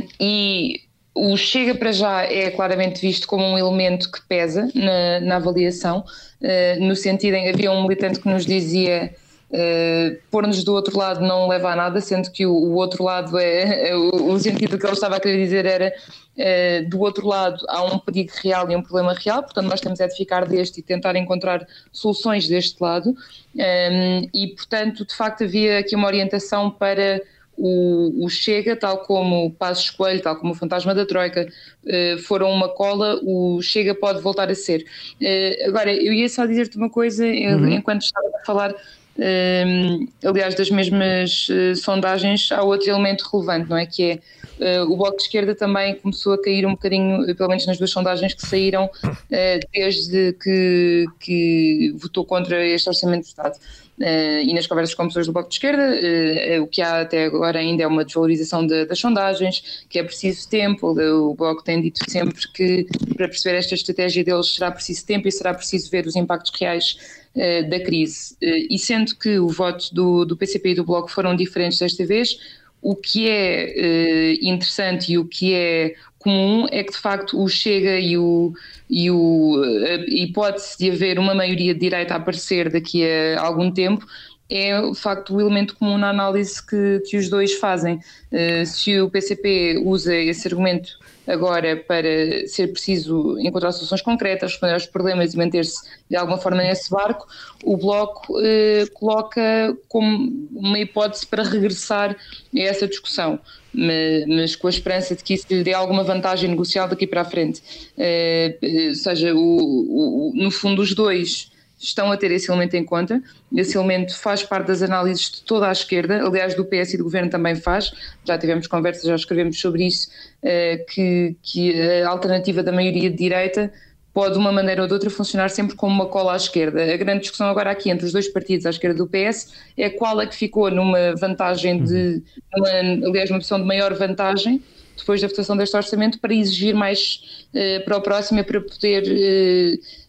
Uh, e o Chega para já é claramente visto como um elemento que pesa na, na avaliação, ah, no sentido em que havia um militante que nos dizia Uh, pôr-nos do outro lado não leva a nada, sendo que o, o outro lado é, é o, o, sentido que ele estava a querer dizer era uh, do outro lado há um perigo real e um problema real, portanto nós temos é de ficar deste e tentar encontrar soluções deste lado um, ehm, e portanto de facto havia aqui uma orientação para o, o, Chega, tal como o Passos Coelho, tal como o Fantasma da Troika, uh, foram uma cola, o Chega pode voltar a ser. Uh, agora, eu ia só dizer-te uma coisa, uhum. enquanto estava a falar, aliás, das mesmas uh, sondagens, há outro elemento relevante, não é? Que é uh, o Bloco de Esquerda também começou a cair um bocadinho, pelo menos nas duas sondagens que saíram, desde que, que votou contra este Orçamento de Estado. E nas conversas com pessoas do Bloco de Esquerda, o que há até agora ainda é uma desvalorização de, das sondagens, que é preciso tempo. O Bloco tem dito sempre que para perceber esta estratégia deles será preciso tempo e será preciso ver os impactos reais da crise. E sendo que o voto do, do PCP e do Bloco foram diferentes desta vez, o que é uh, interessante e o que é comum é que de facto o Chega e, o, e o, a hipótese de haver uma maioria de direita a aparecer daqui a algum tempo é de facto o elemento comum na análise que, que os dois fazem. Uh, se o PCP usa esse argumento agora para ser preciso encontrar soluções concretas, responder aos problemas e manter-se de alguma forma nesse barco, o Bloco eh, coloca como uma hipótese para regressar a essa discussão, mas, mas, com a esperança de que isso lhe dê alguma vantagem negocial daqui para a frente. Eh, ou seja, o, o, no fundo, os dois estão a ter esse elemento em conta. Esse elemento faz parte das análises de toda a esquerda, aliás, do PS e do governo também faz. Já tivemos conversas, já escrevemos sobre isso, eh, que, que a alternativa da maioria de direita pode, de uma maneira ou de outra, funcionar sempre como uma cola à esquerda. A grande discussão agora aqui entre os dois partidos à esquerda do PS é qual é que ficou numa vantagem de, aliás, uma posição de maior vantagem depois da votação deste orçamento para exigir mais uh, para o próximo e para poder. Uh,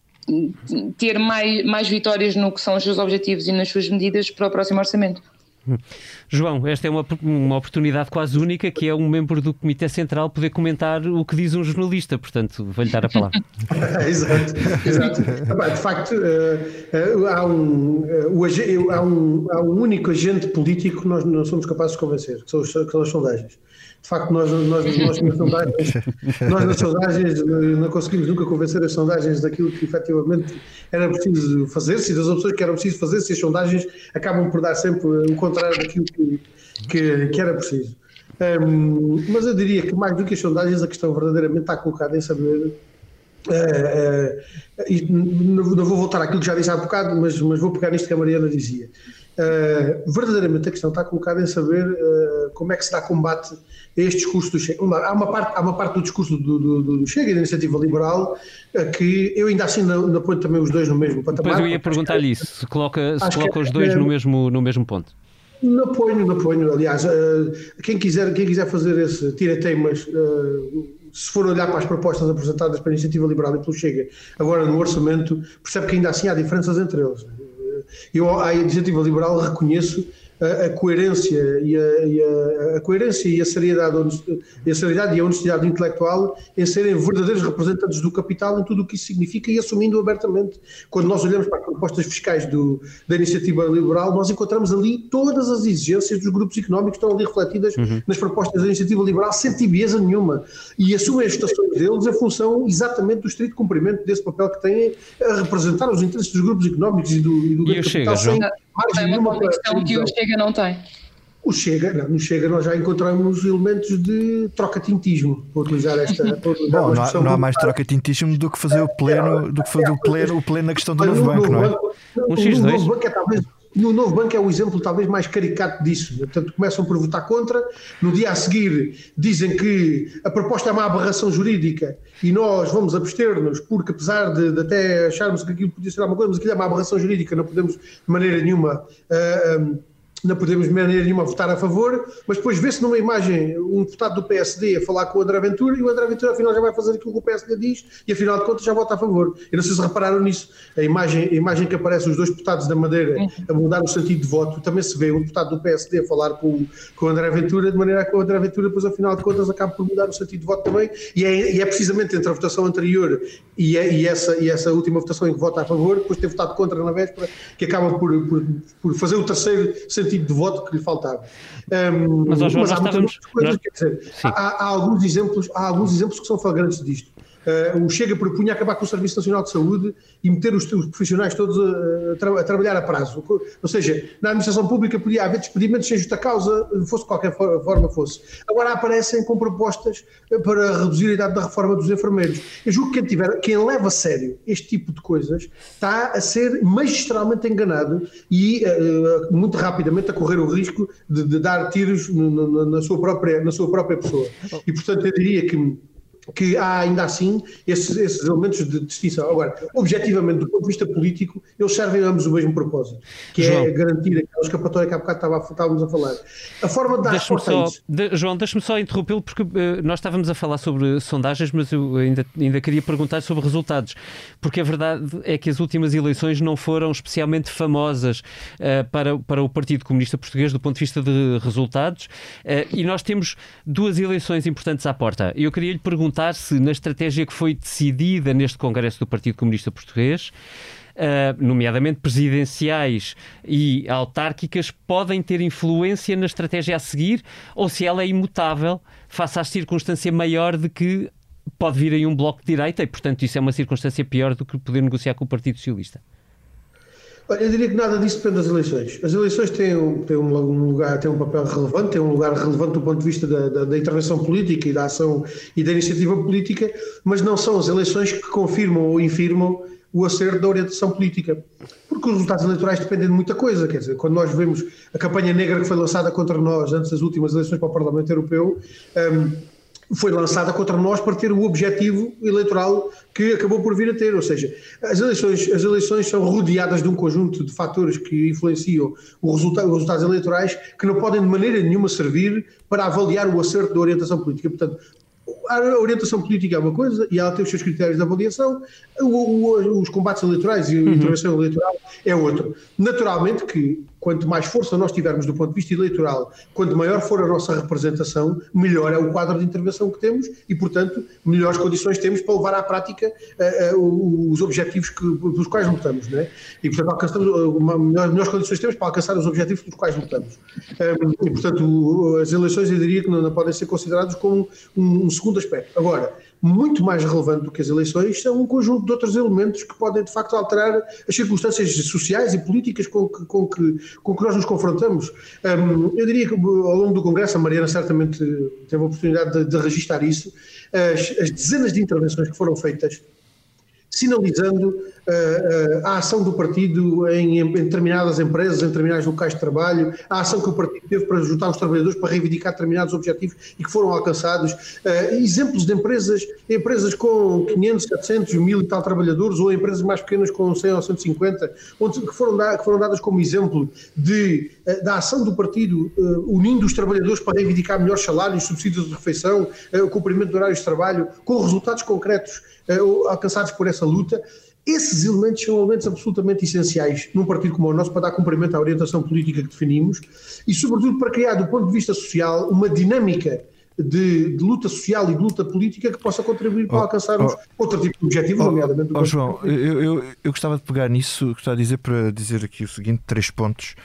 ter mais, mais vitórias no que são os seus objetivos e nas suas medidas para o próximo orçamento. João, esta é uma, uma oportunidade quase única que é um membro do Comitê Central poder comentar o que diz um jornalista, portanto, vou-lhe dar a palavra. exato, exato. De facto, uh, uh, há, um, há, um, há um único agente político que nós não somos capazes de convencer, que são, que são as sondagens. De facto, nós, nós, nós, nas sondagens, nós nas sondagens não conseguimos nunca convencer as sondagens daquilo que efetivamente era preciso fazer-se e das opções que era preciso fazer-se e as sondagens acabam por dar sempre o contrário daquilo que, que, que era preciso. Um, mas eu diria que mais do que as sondagens, a questão verdadeiramente está colocada em saber. Uh, uh, não vou voltar àquilo que já disse há bocado, mas, mas vou pegar nisto que a Mariana dizia. Uh, verdadeiramente a questão está colocada em saber uh, como é que se dá combate a este discurso do Chega. Há uma parte, há uma parte do discurso do, do, do Chega e da iniciativa liberal uh, que eu ainda assim não, não ponho também os dois no mesmo patamar. Depois eu ia perguntar-lhe isso, se coloca, se coloca os dois é, no, mesmo, no mesmo ponto. Não ponho, não ponho. Aliás, quem, quiser, quem quiser fazer esse tira-teimas se for olhar para as propostas apresentadas pela Iniciativa Liberal e pelo Chega, agora no orçamento, percebe que ainda assim há diferenças entre eles. Eu, à iniciativa liberal, reconheço a, a coerência e a, e a, a, coerência e a seriedade, e a seriedade e a honestidade intelectual em serem verdadeiros representantes do capital em tudo o que isso significa e assumindo abertamente. Quando nós olhamos para as propostas fiscais do, da iniciativa liberal, nós encontramos ali todas as exigências dos grupos económicos que estão ali refletidas uhum. nas propostas da iniciativa liberal sem tibieza nenhuma e assumem as estações deles em função exatamente do estrito cumprimento desse papel que têm a representar os interesses dos grupos económicos e do, e do e capital chega, sem margem nenhuma para... que o Chega não tem. O Chega, não, no Chega nós já encontramos elementos de troca-tintismo, para utilizar esta. Bom, não há, não há mais troca-tintismo do que fazer o pleno, do que fazer o pleno, o pleno na questão do novo banco, não é? Um X2. O novo banco é talvez no Novo Banco é o exemplo talvez mais caricato disso. Portanto, começam por votar contra, no dia a seguir dizem que a proposta é uma aberração jurídica e nós vamos abster-nos, porque apesar de, de, até acharmos que aquilo podia ser alguma coisa, mas aquilo é uma aberração jurídica, não podemos de maneira nenhuma. Uh, um, não podemos de maneira nenhuma votar a favor, mas depois vê-se numa imagem um deputado do PSD a falar com o André Ventura e o André Ventura afinal já vai fazer aquilo que o PSD diz e afinal de contas já vota a favor. Eu não sei se repararam nisso. A imagem, a imagem que aparece os dois deputados da Madeira a mudar o sentido de voto, também se vê um deputado do PSD a falar com, com o André Ventura, de maneira que o André Ventura depois afinal de contas acaba por mudar o sentido de voto também e é, e é precisamente entre a votação anterior e, é, e, essa, e essa última votação em que vota a favor, depois ter votado contra na véspera, que acaba por, por, por fazer o terceiro sentido de voto que lhe faltava. Um, mas, João, mas há, estávamos... coisas, nós... dizer, há, há, alguns exemplos, há alguns exemplos que são flagrantes disto. Uh, o Chega propunha acabar com o Serviço Nacional de Saúde e meter os, os profissionais todos a, tra a, trabalhar a prazo. Ou seja, na administração pública podia haver despedimentos sem justa causa, fosse qualquer forma fosse. Agora aparecem com propostas para reduzir a idade da reforma dos enfermeiros. Eu julgo que quem, tiver, quem leva a sério este tipo de coisas está a ser magistralmente enganado e uh, muito rapidamente a correr o risco de, de dar tiros na, sua própria, na sua própria pessoa. E portanto eu diria que que há ainda assim esses, esses, elementos de distinção. Agora, objetivamente, do ponto de vista político, eles servem ambos o mesmo propósito, que é João. é garantir aquela escapatória que há bocado estava, estávamos a falar. A forma de dar deixa só, de, João, deixa-me só interrompê-lo, porque uh, nós estávamos a falar sobre sondagens, mas eu ainda, ainda queria perguntar sobre resultados, porque a verdade é que as últimas eleições não foram especialmente famosas uh, para, para o Partido Comunista Português do ponto de vista de resultados, uh, e nós temos duas eleições importantes à porta. Eu queria lhe perguntar perguntar se na estratégia que foi decidida neste Congresso do Partido Comunista Português, uh, nomeadamente presidenciais e autárquicas, podem ter influência na estratégia a seguir ou se ela é imutável face à circunstância maior de que pode vir aí um bloco de direita e, portanto, isso é uma circunstância pior do que poder negociar com o Partido Socialista. Eu diria que nada disso depende das eleições. As eleições têm, têm um lugar, têm um papel relevante, têm um lugar relevante do ponto de vista da, da, da, intervenção política e da ação e da iniciativa política, mas não são as eleições que confirmam ou infirmam o acerto da orientação política. Porque os resultados eleitorais dependem de muita coisa. Quer dizer, quando nós vemos a campanha negra que foi lançada contra nós antes das últimas eleições para o Parlamento Europeu, um, foi lançada contra nós para ter o objetivo eleitoral que acabou por vir a ter. Ou seja, as eleições, as eleições são rodeadas de um conjunto de fatores que influenciam os resultados eleitorais que não podem de maneira nenhuma servir para avaliar o acerto da orientação política. Portanto, a orientação política é uma coisa e ela tem os seus critérios de avaliação, o, o, os combates eleitorais e a uhum. intervenção eleitoral é outro. Naturalmente que quanto mais força nós tivermos do ponto de vista eleitoral, quanto maior for a nossa representação, melhor é o quadro de intervenção que temos e, portanto, melhores condições temos para levar à prática uh, uh, os objetivos que, pelos quais lutamos. Não é? E, portanto, alcançamos, uh, melhores condições temos para alcançar os objetivos pelos quais lutamos. Um, e, portanto, as eleições eu diria que não, não podem ser consideradas como um, um segundo aspecto. Agora, muito mais relevante do que as eleições são um conjunto de outros elementos que podem, de facto, alterar as circunstâncias sociais e políticas com que, com que, com que nós nos confrontamos. Um, eu diria que, ao longo do Congresso, a Mariana certamente teve a oportunidade de, de registrar isso, as, as dezenas de intervenções que foram feitas sinalizando uh, uh, a ação do partido em, em, determinadas empresas, em determinados locais de trabalho, a ação que o partido teve para juntar os trabalhadores para reivindicar determinados objetivos e que foram alcançados. Uh, exemplos de empresas, empresas com 500, 700, 1000 e tal trabalhadores ou empresas mais pequenas com 100 ou 150, onde, que, foram da, que foram dadas como exemplo de, da ação do partido unindo os trabalhadores para reivindicar melhores salários, subsídios de refeição, cumprimento de horários de trabalho, com resultados concretos alcançados por essa luta, esses elementos são elementos absolutamente essenciais num partido como o nosso para dar cumprimento à orientação política que definimos e, sobretudo, para criar, do ponto de vista social, uma dinâmica de, de, luta social e de luta política que possa contribuir para oh, alcançarmos oh, outro tipo de objetivo, oh, nomeadamente oh, João, eu, eu, eu, gostava de pegar nisso, gostava de dizer para dizer aqui o seguinte: três pontos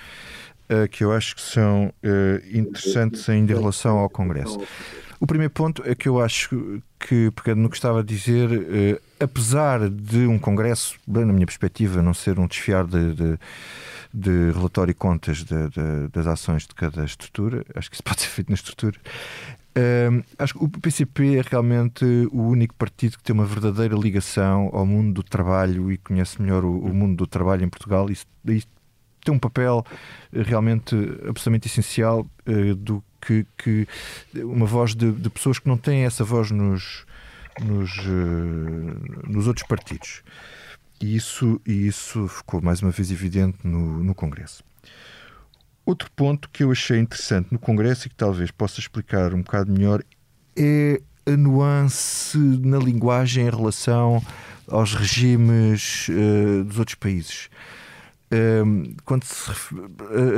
uh, que eu acho que são uh, interessantes ainda em relação ao Congresso. O primeiro ponto é que eu acho que, pegando no que estava a dizer, eh, apesar de um Congresso, bem, na minha perspectiva, não ser um desfiar de, de, de relatório e contas de, de, das ações de cada estrutura, acho que isso pode ser feito na estrutura. Uh, acho que o PCP é realmente o único partido que tem uma verdadeira ligação ao mundo do trabalho e conhece melhor o, o mundo do trabalho em Portugal. Isso, isso tem um papel realmente absolutamente essencial uh, do que, que uma voz de, de, pessoas que não têm essa voz nos, nos, uh, nos outros partidos. E isso, e isso ficou mais uma vez evidente no, no Congresso. Outro ponto que eu achei interessante no Congresso e que talvez possa explicar um bocado melhor é a nuance na linguagem em relação aos regimes uh, dos outros países. Um, quando se,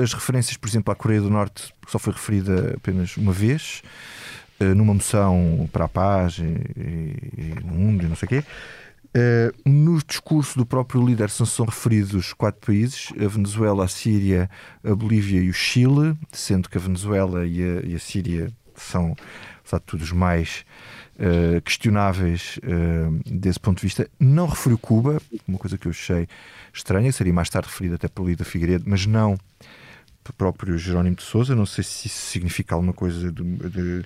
as referências, por exemplo, à Coreia do Norte, só foi referida apenas uma vez, uh, numa moção para a paz e, e, e no mundo e não sei o quê. Uh, no discurso do próprio líder são referidos quatro países: a Venezuela, a Síria, a Bolívia e o Chile, sendo que a Venezuela e a, e a Síria são, apesar de tudo, os mais uh, questionáveis uh, desse ponto de vista. Não referiu Cuba, uma coisa que eu achei estranha, seria mais tarde referido até pelo Lida Figueiredo, mas não próprio Jerónimo de Souza. Não sei se isso significa alguma coisa de, de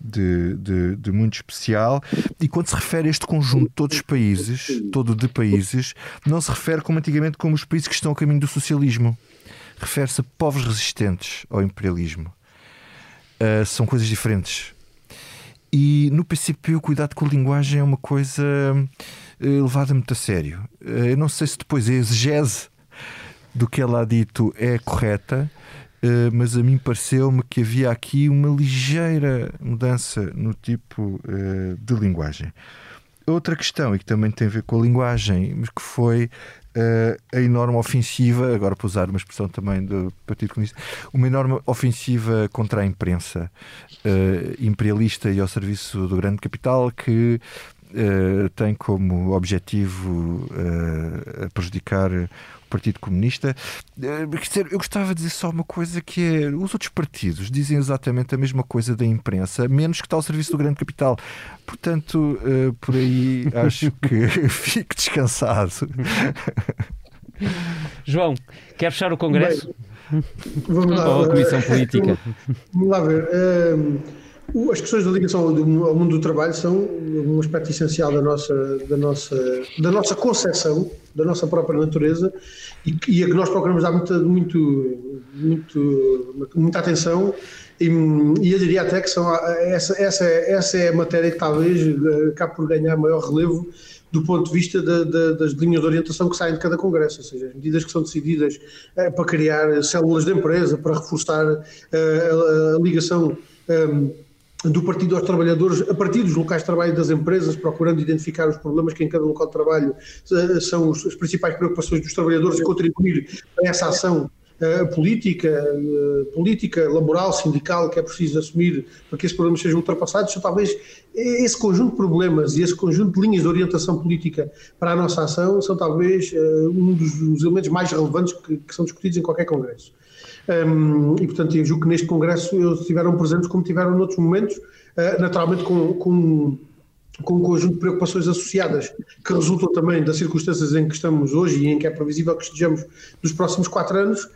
de, de, de, muito especial. E quando se refere a este conjunto de todos os países, todo de países, não se refere como antigamente como os países que estão a caminho do socialismo. Refere-se a povos resistentes ao imperialismo. Uh, são coisas diferentes. E no PCP o cuidado com a linguagem é uma coisa uh, levada muito a sério. Uh, eu não sei se depois a exegese do que ela ha dito é correta, eh, mas a mim pareceu-me que havia aqui uma ligeira mudança no tipo de linguagem. Outra questão, e que também tem a ver com a linguagem, mas que foi a enorme ofensiva, agora para usar uma expressão também do Partido Comunista, uma enorme ofensiva contra a imprensa imperialista e ao serviço do grande capital que tem como objetivo prejudicar Partido Comunista. Eh, eu gostava de dizer só uma coisa que é os outros partidos dizem exatamente a mesma coisa da imprensa, menos que está ao serviço do grande capital. Portanto, eh, por aí acho que fique descansado. João, quer fechar o Congresso? Bem, vamos lá, Ou a Comissão Política? Vamos lá ver. Um as questões da ligação ao mundo do trabalho são um aspecto essencial da nossa, da nossa, da nossa concepção, da nossa própria natureza e, e a que nós procuramos dar muita, muito, muito, muita atenção e, e eu diria até que são, essa, essa, essa é a matéria que talvez acabe por ganhar maior relevo do ponto de vista das linhas de orientação que saem de cada congresso, ou seja, as medidas que são decididas eh, para criar células de empresa, para reforçar eh, a, a, ligação eh, do partido aos trabalhadores, a partir dos locais de trabalho das empresas, procurando identificar os problemas que em cada local de trabalho eh, são as principais preocupações dos trabalhadores e contribuir a essa ação uh, política, uh, política, laboral, sindical que é preciso assumir para que esses problemas sejam ultrapassados, são talvez esse conjunto de problemas e esse conjunto de linhas de orientação política para a nossa ação são talvez um dos, dos, elementos mais relevantes que, que são discutidos em qualquer congresso. Um, e, portanto, eu julgo que neste Congresso eles estiveram presentes como tiveram noutros momentos, uh, naturalmente com, com, com um conjunto de preocupações associadas, que resultam também das circunstâncias em que estamos hoje e em que é previsível que estejamos nos próximos quatro anos,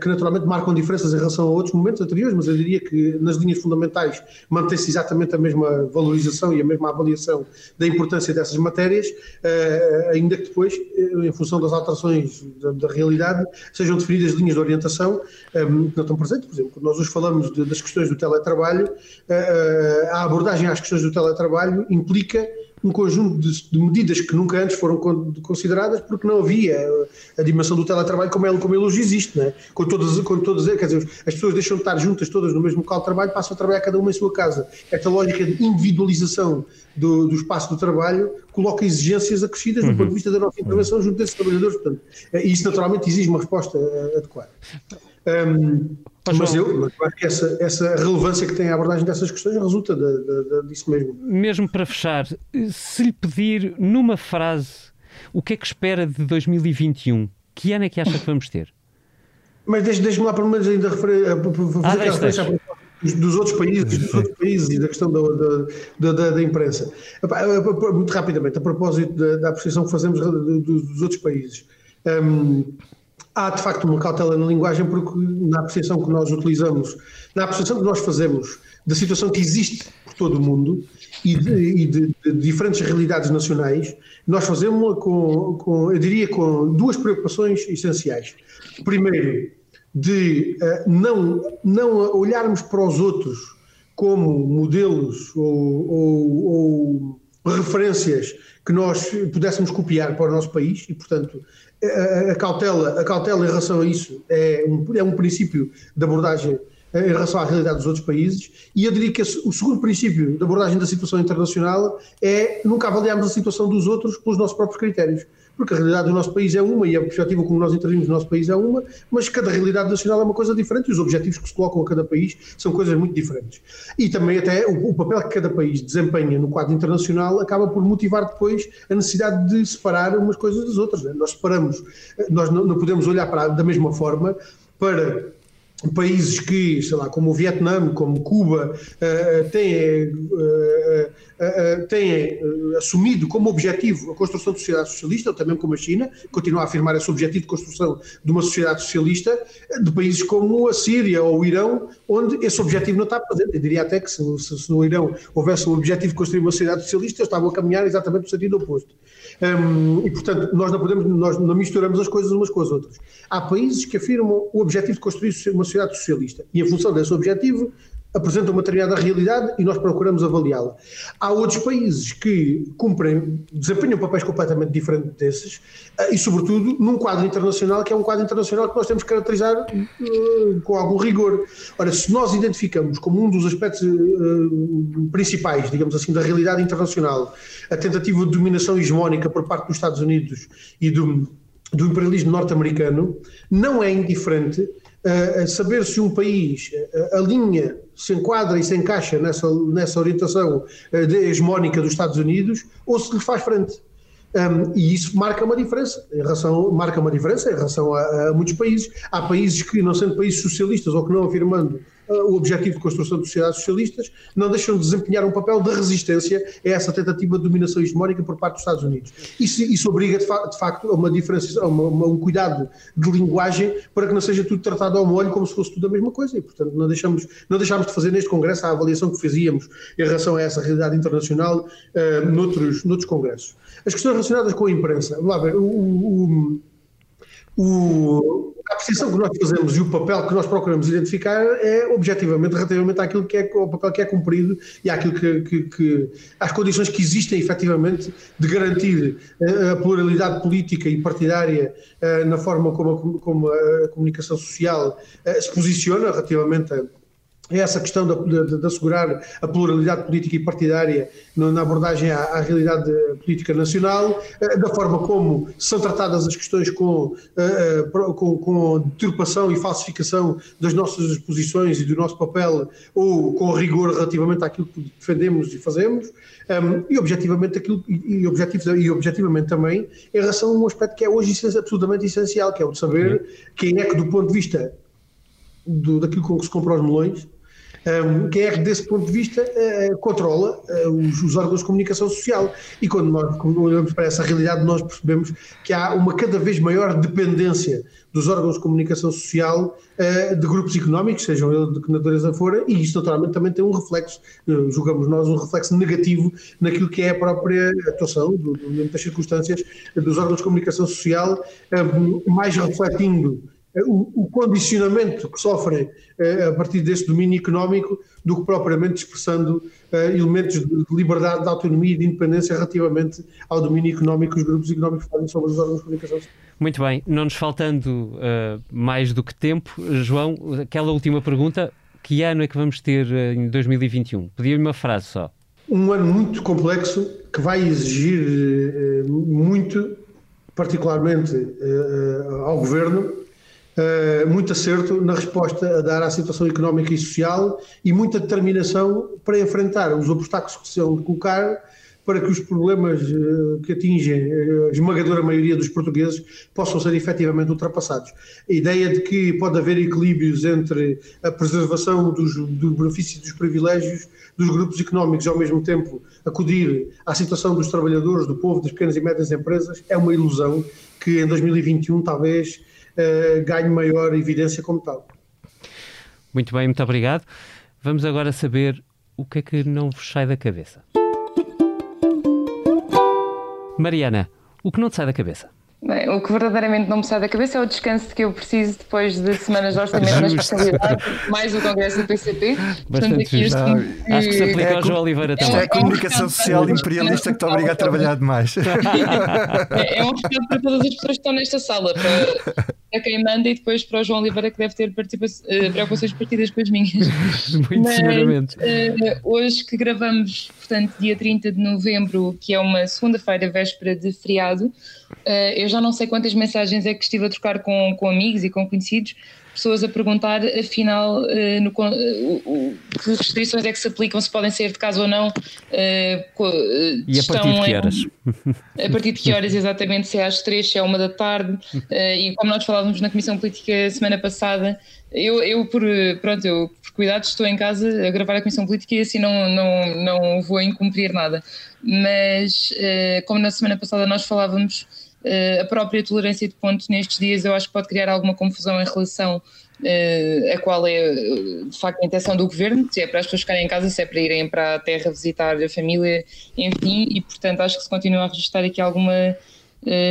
que naturalmente marcam diferenças em relação a outros momentos anteriores, mas eu diria que nas linhas fundamentais mantém-se exatamente a mesma valorização e a mesma avaliação da importância dessas matérias, eh, ainda que depois, em função das alterações da, da realidade, sejam definidas linhas de orientação que não estão presentes. Por exemplo, quando nós hoje falamos de, das questões do teletrabalho, a abordagem às questões do teletrabalho implica um conjunto de, de, medidas que nunca antes foram consideradas porque não havia a dimensão do teletrabalho como ele, como ele hoje existe, não é? Com todas, com todas, quer dizer, as pessoas deixam de estar juntas todas no mesmo local de trabalho, passam a trabalhar cada uma em sua casa. Esta lógica de individualização do, do espaço do trabalho coloca exigências acrescidas uhum. do ponto de vista da nossa intervenção junto desses trabalhadores, portanto, e isso naturalmente exige uma resposta eh, adequada. Um, mas eu, acho que essa, essa relevância que tem a abordagem dessas questões resulta de, de, de, disso mesmo. Mesmo para fechar, se lhe pedir numa frase o que é que espera de 2021, que ano é que acha que vamos ter? Mas deixe-me lá, pelo menos, ainda referir, fazer ah, referência dos outros países, dos outros países e da questão da, da, da, da imprensa. Muito rapidamente, a propósito da, da apreciação que fazemos dos outros países. Um, há de facto uma cautela na linguagem, porque na apreciação que nós utilizamos, na apreciação que nós fazemos da situação que existe por todo o mundo e de, e de, de diferentes realidades nacionais, nós fazemos com, com, eu diria, com duas preocupações essenciais. Primeiro, de uh, não, não olharmos para os outros como modelos ou, ou, ou referências que nós pudéssemos copiar para o nosso país e, portanto, a, cautela, a cautela em relação a isso é um, é um princípio de abordagem em relação à realidade dos outros países, e eu diria que o segundo princípio de abordagem da situação internacional é nunca avaliarmos a situação dos outros pelos nossos próprios critérios porque a realidade do nosso país é uma e a perspectiva como nós intervimos no nosso país é uma, mas cada realidade nacional é uma coisa diferente e os objetivos que se colocam a cada país são coisas muito diferentes. E também até o, o papel que cada país desempenha no quadro internacional acaba por motivar depois a necessidade de separar umas coisas das outras. Né? Nós separamos, nós não, não podemos olhar para, da mesma forma para países que, sei lá, como o Vietnã, como Cuba, uh, têm, uh, uh, têm assumido como objetivo a construção de sociedade socialista, também como a China, continua a afirmar esse objetivo de construção de uma sociedade socialista, de países como a Síria ou o Irão, onde esse objetivo não está presente. Eu diria até que se, se, se no Irão houvesse o objetivo de construir uma sociedade socialista, eles estavam a caminhar exatamente no sentido oposto. Um, e, portanto, nós não podemos, nós não misturamos as coisas umas com as outras. Há países que afirmam o objetivo de construir uma sociedade socialista e, em função desse objetivo, apresentam uma determinada realidade e nós procuramos avaliá-la. Há outros países que cumprem, desempenham papéis completamente diferentes desses eh, e, sobretudo, num quadro internacional que é um quadro internacional que nós temos que caracterizar uh, com algum rigor. Ora, se nós identificamos como um dos aspectos uh, principais, digamos assim, da realidade internacional a tentativa de dominação hegemónica por parte dos Estados Unidos e do, do imperialismo norte-americano, não é indiferente uh, saber se um país alinha, se enquadra e se encaixa nessa, nessa orientação uh, hegemónica dos Estados Unidos ou se lhe faz frente. Um, e isso marca uma diferença em relação, marca uma diferença em relação a, a, muitos países. Há países que, não sendo países socialistas ou que não afirmando o objetivo de construção de sociedades socialistas, não deixam de desempenhar um papel de resistência a essa tentativa de dominação hegemónica por parte dos Estados Unidos. Isso, isso obriga, de, fa de, facto, a uma diferença, a um cuidado de linguagem para que não seja tudo tratado ao molho como se fosse tudo a mesma coisa. E, portanto, não deixamos, não deixamos de fazer neste Congresso a avaliação que fazíamos em relação a essa realidade internacional uh, noutros, noutros Congressos. As questões relacionadas com a imprensa, vamos lá ver, o, o, o, a apreciação que nós fazemos e o papel que nós procuramos identificar é objetivamente relativamente àquilo que é o papel que é cumprido e àquilo que, que, que às condições que existem efetivamente de garantir a, a pluralidade política e partidária a, na forma como a, como a comunicação social se posiciona relativamente a essa questão de, de, de, assegurar a pluralidade política e partidária na abordagem à, à, realidade política nacional, eh, da forma como são tratadas as questões com, eh, eh, com, com deturpação e falsificação das nossas posições e do nosso papel, ou com rigor relativamente àquilo que defendemos e fazemos, e objetivamente aquilo, e, objetivo, e objetivamente também em relação a um aspecto que é hoje absolutamente essencial, que é o de saber quem é que do ponto de vista do, daquilo com que se compra os melões, um, que, desse ponto de vista, uh, controla uh, os, os, órgãos de comunicação social. E quando nós olhamos para essa realidade, nós percebemos que há uma cada vez maior dependência dos órgãos de comunicação social uh, de grupos económicos, sejam eles de que natureza for, e isso naturalmente também tem um reflexo, julgamos nós, um reflexo negativo naquilo que é a própria atuação, do, do, das circunstâncias dos órgãos de comunicação social, mais refletindo o, o, condicionamento que sofrem uh, a partir desse domínio económico do que propriamente expressando uh, elementos de liberdade, de autonomia e de independência relativamente ao domínio económico que os grupos económicos fazem sobre os órgãos de comunicação. Muito bem, não nos faltando uh, mais do que tempo, João, aquela última pergunta, que ano é que vamos ter em 2021? Pedia-lhe uma frase só. Um ano muito complexo que vai exigir muito, particularmente ao Governo, Uh, muito acerto na resposta a dar à situação económica e social e muita determinação para enfrentar os obstáculos que se vão colocar para que os problemas uh, que atingem a esmagadora maioria dos portugueses possam ser efetivamente ultrapassados. A ideia de que pode haver equilíbrios entre a preservação dos, dos benefícios e dos privilégios dos grupos económicos e ao mesmo tempo acudir à situação dos trabalhadores, do povo, das pequenas e médias empresas é uma ilusão que em 2021 talvez uh, ganhe maior evidência como tal. Muito bem, muito obrigado. Vamos agora saber o que é que não vos sai da cabeça. Mariana, o que não te sai da cabeça? Bem, o que verdadeiramente não me sai da cabeça é o descanso que eu preciso depois de semanas de orçamento na especialidade, mais o congresso do PCP. Portanto, aqui este que... Acho que se aplica é ao João Oliveira também. É a comunicação social imperialista que te obriga a trabalhar demais. É, é um recado para todas as pessoas que estão nesta sala, para, para quem manda e depois para o João Oliveira que deve ter uh, preocupações partidas com as minhas. Muito Mas, seguramente. Uh, hoje que gravamos, portanto, dia 30 de novembro, que é uma segunda-feira, véspera de feriado, Uh, eu já não sei quantas mensagens é que estive a trocar com, com amigos e com conhecidos, pessoas a perguntar, afinal, uh, no, uh, que restrições é que se aplicam, se podem sair de casa ou não. Uh, e a partir de que horas? Em, a partir de que horas, exatamente, se é às três, se é uma da tarde. e como nós falávamos na Comissão Política semana passada, eu, eu por, pronto, eu por cuidado estou em casa a gravar a Comissão Política e assim não, não, não vou incumprir nada. Mas, como na semana passada nós falávamos uh, a própria tolerância de pontos nestes dias eu acho que pode criar alguma confusão em relação uh, a qual é de facto a intenção do governo, se é para as pessoas ficarem em casa, se é para irem para a terra visitar a família, enfim, e portanto acho que se continua a registrar aqui alguma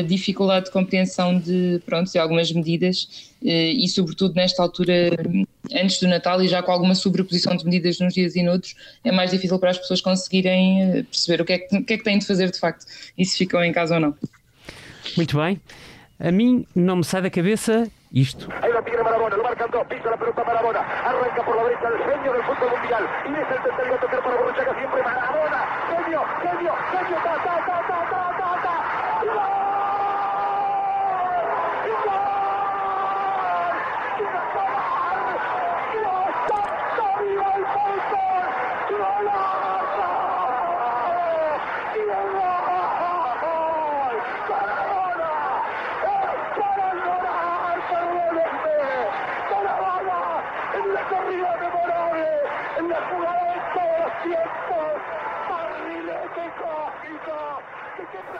dificuldade de compreensão de, pronto, de algumas medidas e sobretudo nesta altura antes do Natal e já com alguma sobreposição de medidas nos dias e noutros, é mais difícil para as pessoas conseguirem perceber o que é que, o que, é que têm de fazer de facto e se ficam em casa ou não. Muito bem. A mim não me sai da cabeça isto. Ahí la tiene Marabona, lo marcan dos, pisa la pelota Marabona, arranca por la derecha el genio del fútbol mundial y es el tercero a tocar para Borruchaga siempre Marabona, genio, genio, genio, ta, ta, ta,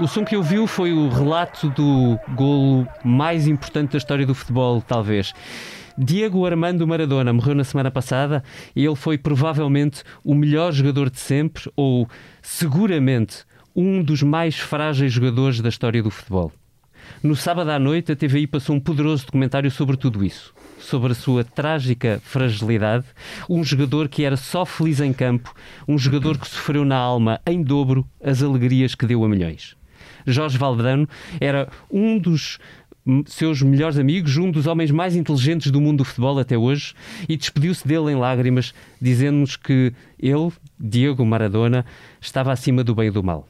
O som que ouviu foi o relato do golo mais importante da história do futebol, talvez. Diego Armando Maradona morreu na semana passada e ele foi provavelmente o melhor jogador de sempre, ou seguramente um dos mais frágeis jogadores da história do futebol. No sábado à noite, a TVI passou um poderoso documentário sobre tudo isso. Sobre a sua trágica fragilidade, um jogador que era só feliz em campo, um jogador que sofreu na alma em dobro as alegrias que deu a milhões. Jorge Valdano era um dos seus melhores amigos, um dos homens mais inteligentes do mundo do futebol até hoje, e despediu-se dele em lágrimas, dizendo-nos que ele, Diego Maradona, estava acima do bem e do mal.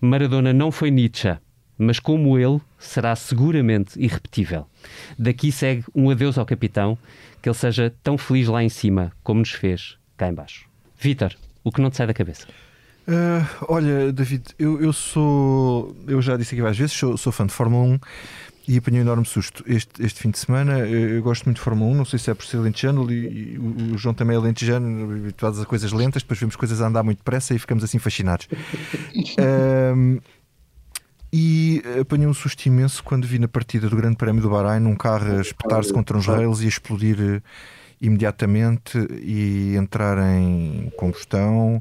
Maradona não foi Nietzsche, mas como ele, será seguramente irrepetível. Daqui segue um adeus ao capitão, que ele seja tão feliz lá em cima como nos fez cá embaixo. Vítor, o que não te sai da cabeça? Uh, olha, David, eu, eu sou. Eu já disse aqui várias vezes, sou, sou fã de Fórmula 1 e apanhei um enorme susto este, este fim de semana. Eu, eu, gosto muito de Fórmula 1, não sei se é por ser lentejano, e, e o, o, João também é lentejano, habituados a coisas lentas, depois vemos coisas a andar muito depressa e ficamos assim fascinados. e apanhei um susto imenso quando vi na partida do Grande Prémio do Bahrein um carro a espetar-se contra uns rails e a explodir eh, imediatamente e entrar em combustão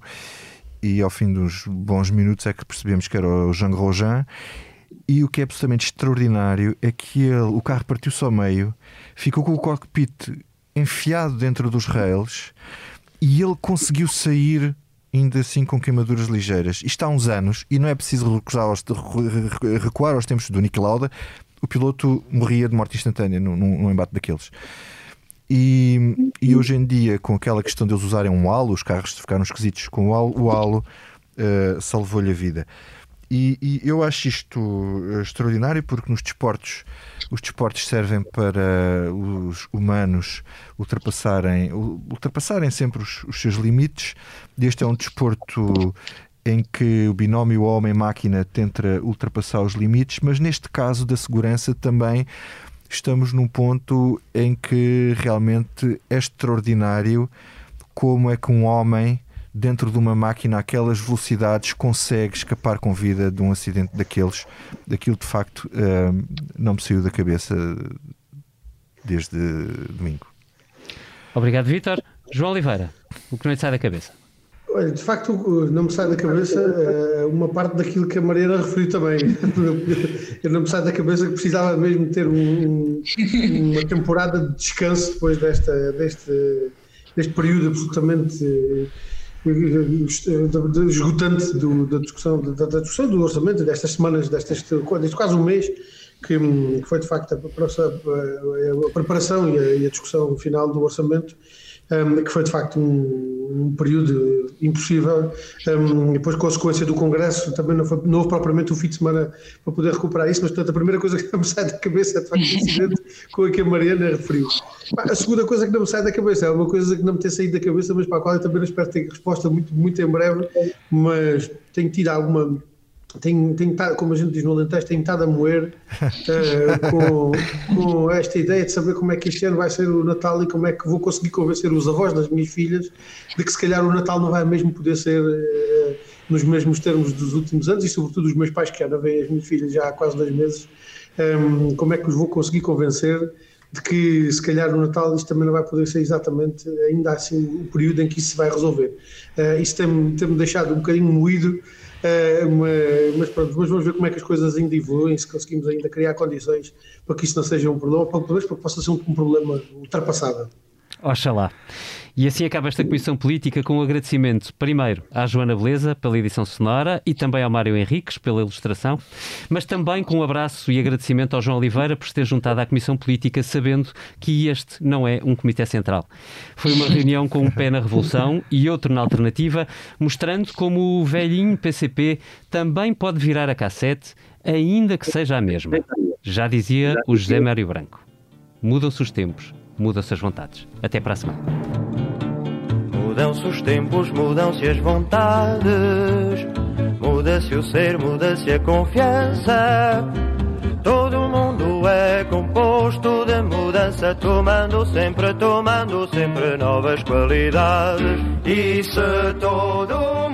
e ao fim dos bons minutos é que percebemos que era o Jean Grosjean. E o que é absolutamente extraordinário é que ele, o carro partiu-se ao meio, ficou com o cockpit enfiado dentro dos rails e ele conseguiu sair ainda assim com queimaduras ligeiras. Isto há uns anos, e não é preciso aos, recuar aos tempos do Niki Lauda, o piloto morria de morte instantânea num, num embate daqueles. E, e, hoje em dia, com aquela questão de eles usarem um halo, os carros ficaram esquisitos com o halo, o halo uh, salvou-lhe a vida. E, e, eu acho isto eh, extraordinário porque nos desportos os desportos servem para os humanos ultrapassarem, ultrapassarem sempre os, os seus limites. Este é um desporto em que o binómio homem-máquina tenta ultrapassar os limites, mas neste caso da segurança também estamos num ponto em que realmente é extraordinário como é que um homem dentro de uma máquina aquelas velocidades consegue escapar com vida de um acidente daqueles. Daquilo de facto uh, não me saiu da cabeça desde domingo. Obrigado, Vítor. João Oliveira, o que não lhe sai da cabeça? Olha, de facto, não me sai da cabeça uh, uma parte daquilo que a Mariana referiu também. Eu não me sai da cabeça que precisava mesmo ter um, uma temporada de descanso depois desta, deste, deste período absolutamente uh, esgotante do, da, discussão, da, da, discussão do orçamento, destas semanas, destas, deste quase um mês, que, que foi de facto a, a, a preparação e a, e a, discussão final do orçamento, um, que foi de facto um um período impossível. Um, depois, consequência do Congresso, também não, foi, não houve propriamente um fim de semana para poder recuperar isso, mas portanto, a primeira coisa que não me sai da cabeça é de facto o incidente com a que a Mariana referiu. A segunda coisa que não me sai da cabeça é uma coisa que não me tem saído da cabeça, mas para a qual eu também espero ter resposta muito, muito em breve, mas tenho tido alguma tenho, tenho estado, como a gente diz no Alentejo, tenho estado a moer uh, com, com, esta ideia de saber como é que este ano vai ser o Natal e como é que vou conseguir convencer os avós das minhas filhas de que se calhar o Natal não vai mesmo poder ser uh, nos mesmos termos dos últimos anos e sobretudo os meus pais que já veem as minhas filhas já há quase dois meses, um, ehm, como é que os vou conseguir convencer de que se calhar no Natal isto também não vai poder ser exatamente ainda assim o período em que isso se vai resolver. Uh, isso tem-me tem deixado um bocadinho moído Uh, mas pronto, mas vamos ver como é que as coisas ainda evoluem, se conseguimos ainda criar condições para que isso não seja um problema, para que possa ser um problema ultrapassado. Oxalá. E assim acaba esta comissão política com um agradecimento, primeiro, à Joana Beleza pela edição sonora e também ao Mário Henriques pela ilustração, mas também com um abraço e agradecimento ao João Oliveira por se ter juntado à comissão política, sabendo que este não é um comitê central. Foi uma reunião com um pé na revolução e outro na alternativa, mostrando como o velhinho PCP também pode virar a cassete, ainda que seja a mesma. Já dizia o José Mário Branco. Mudam-se os tempos, mudam-se as vontades. Até para a semana. Mudam-se os tempos, mudam-se as vontades, muda-se o ser, muda-se a confiança. Todo mundo é composto de mudança, tomando sempre, tomando sempre novas qualidades. E se todo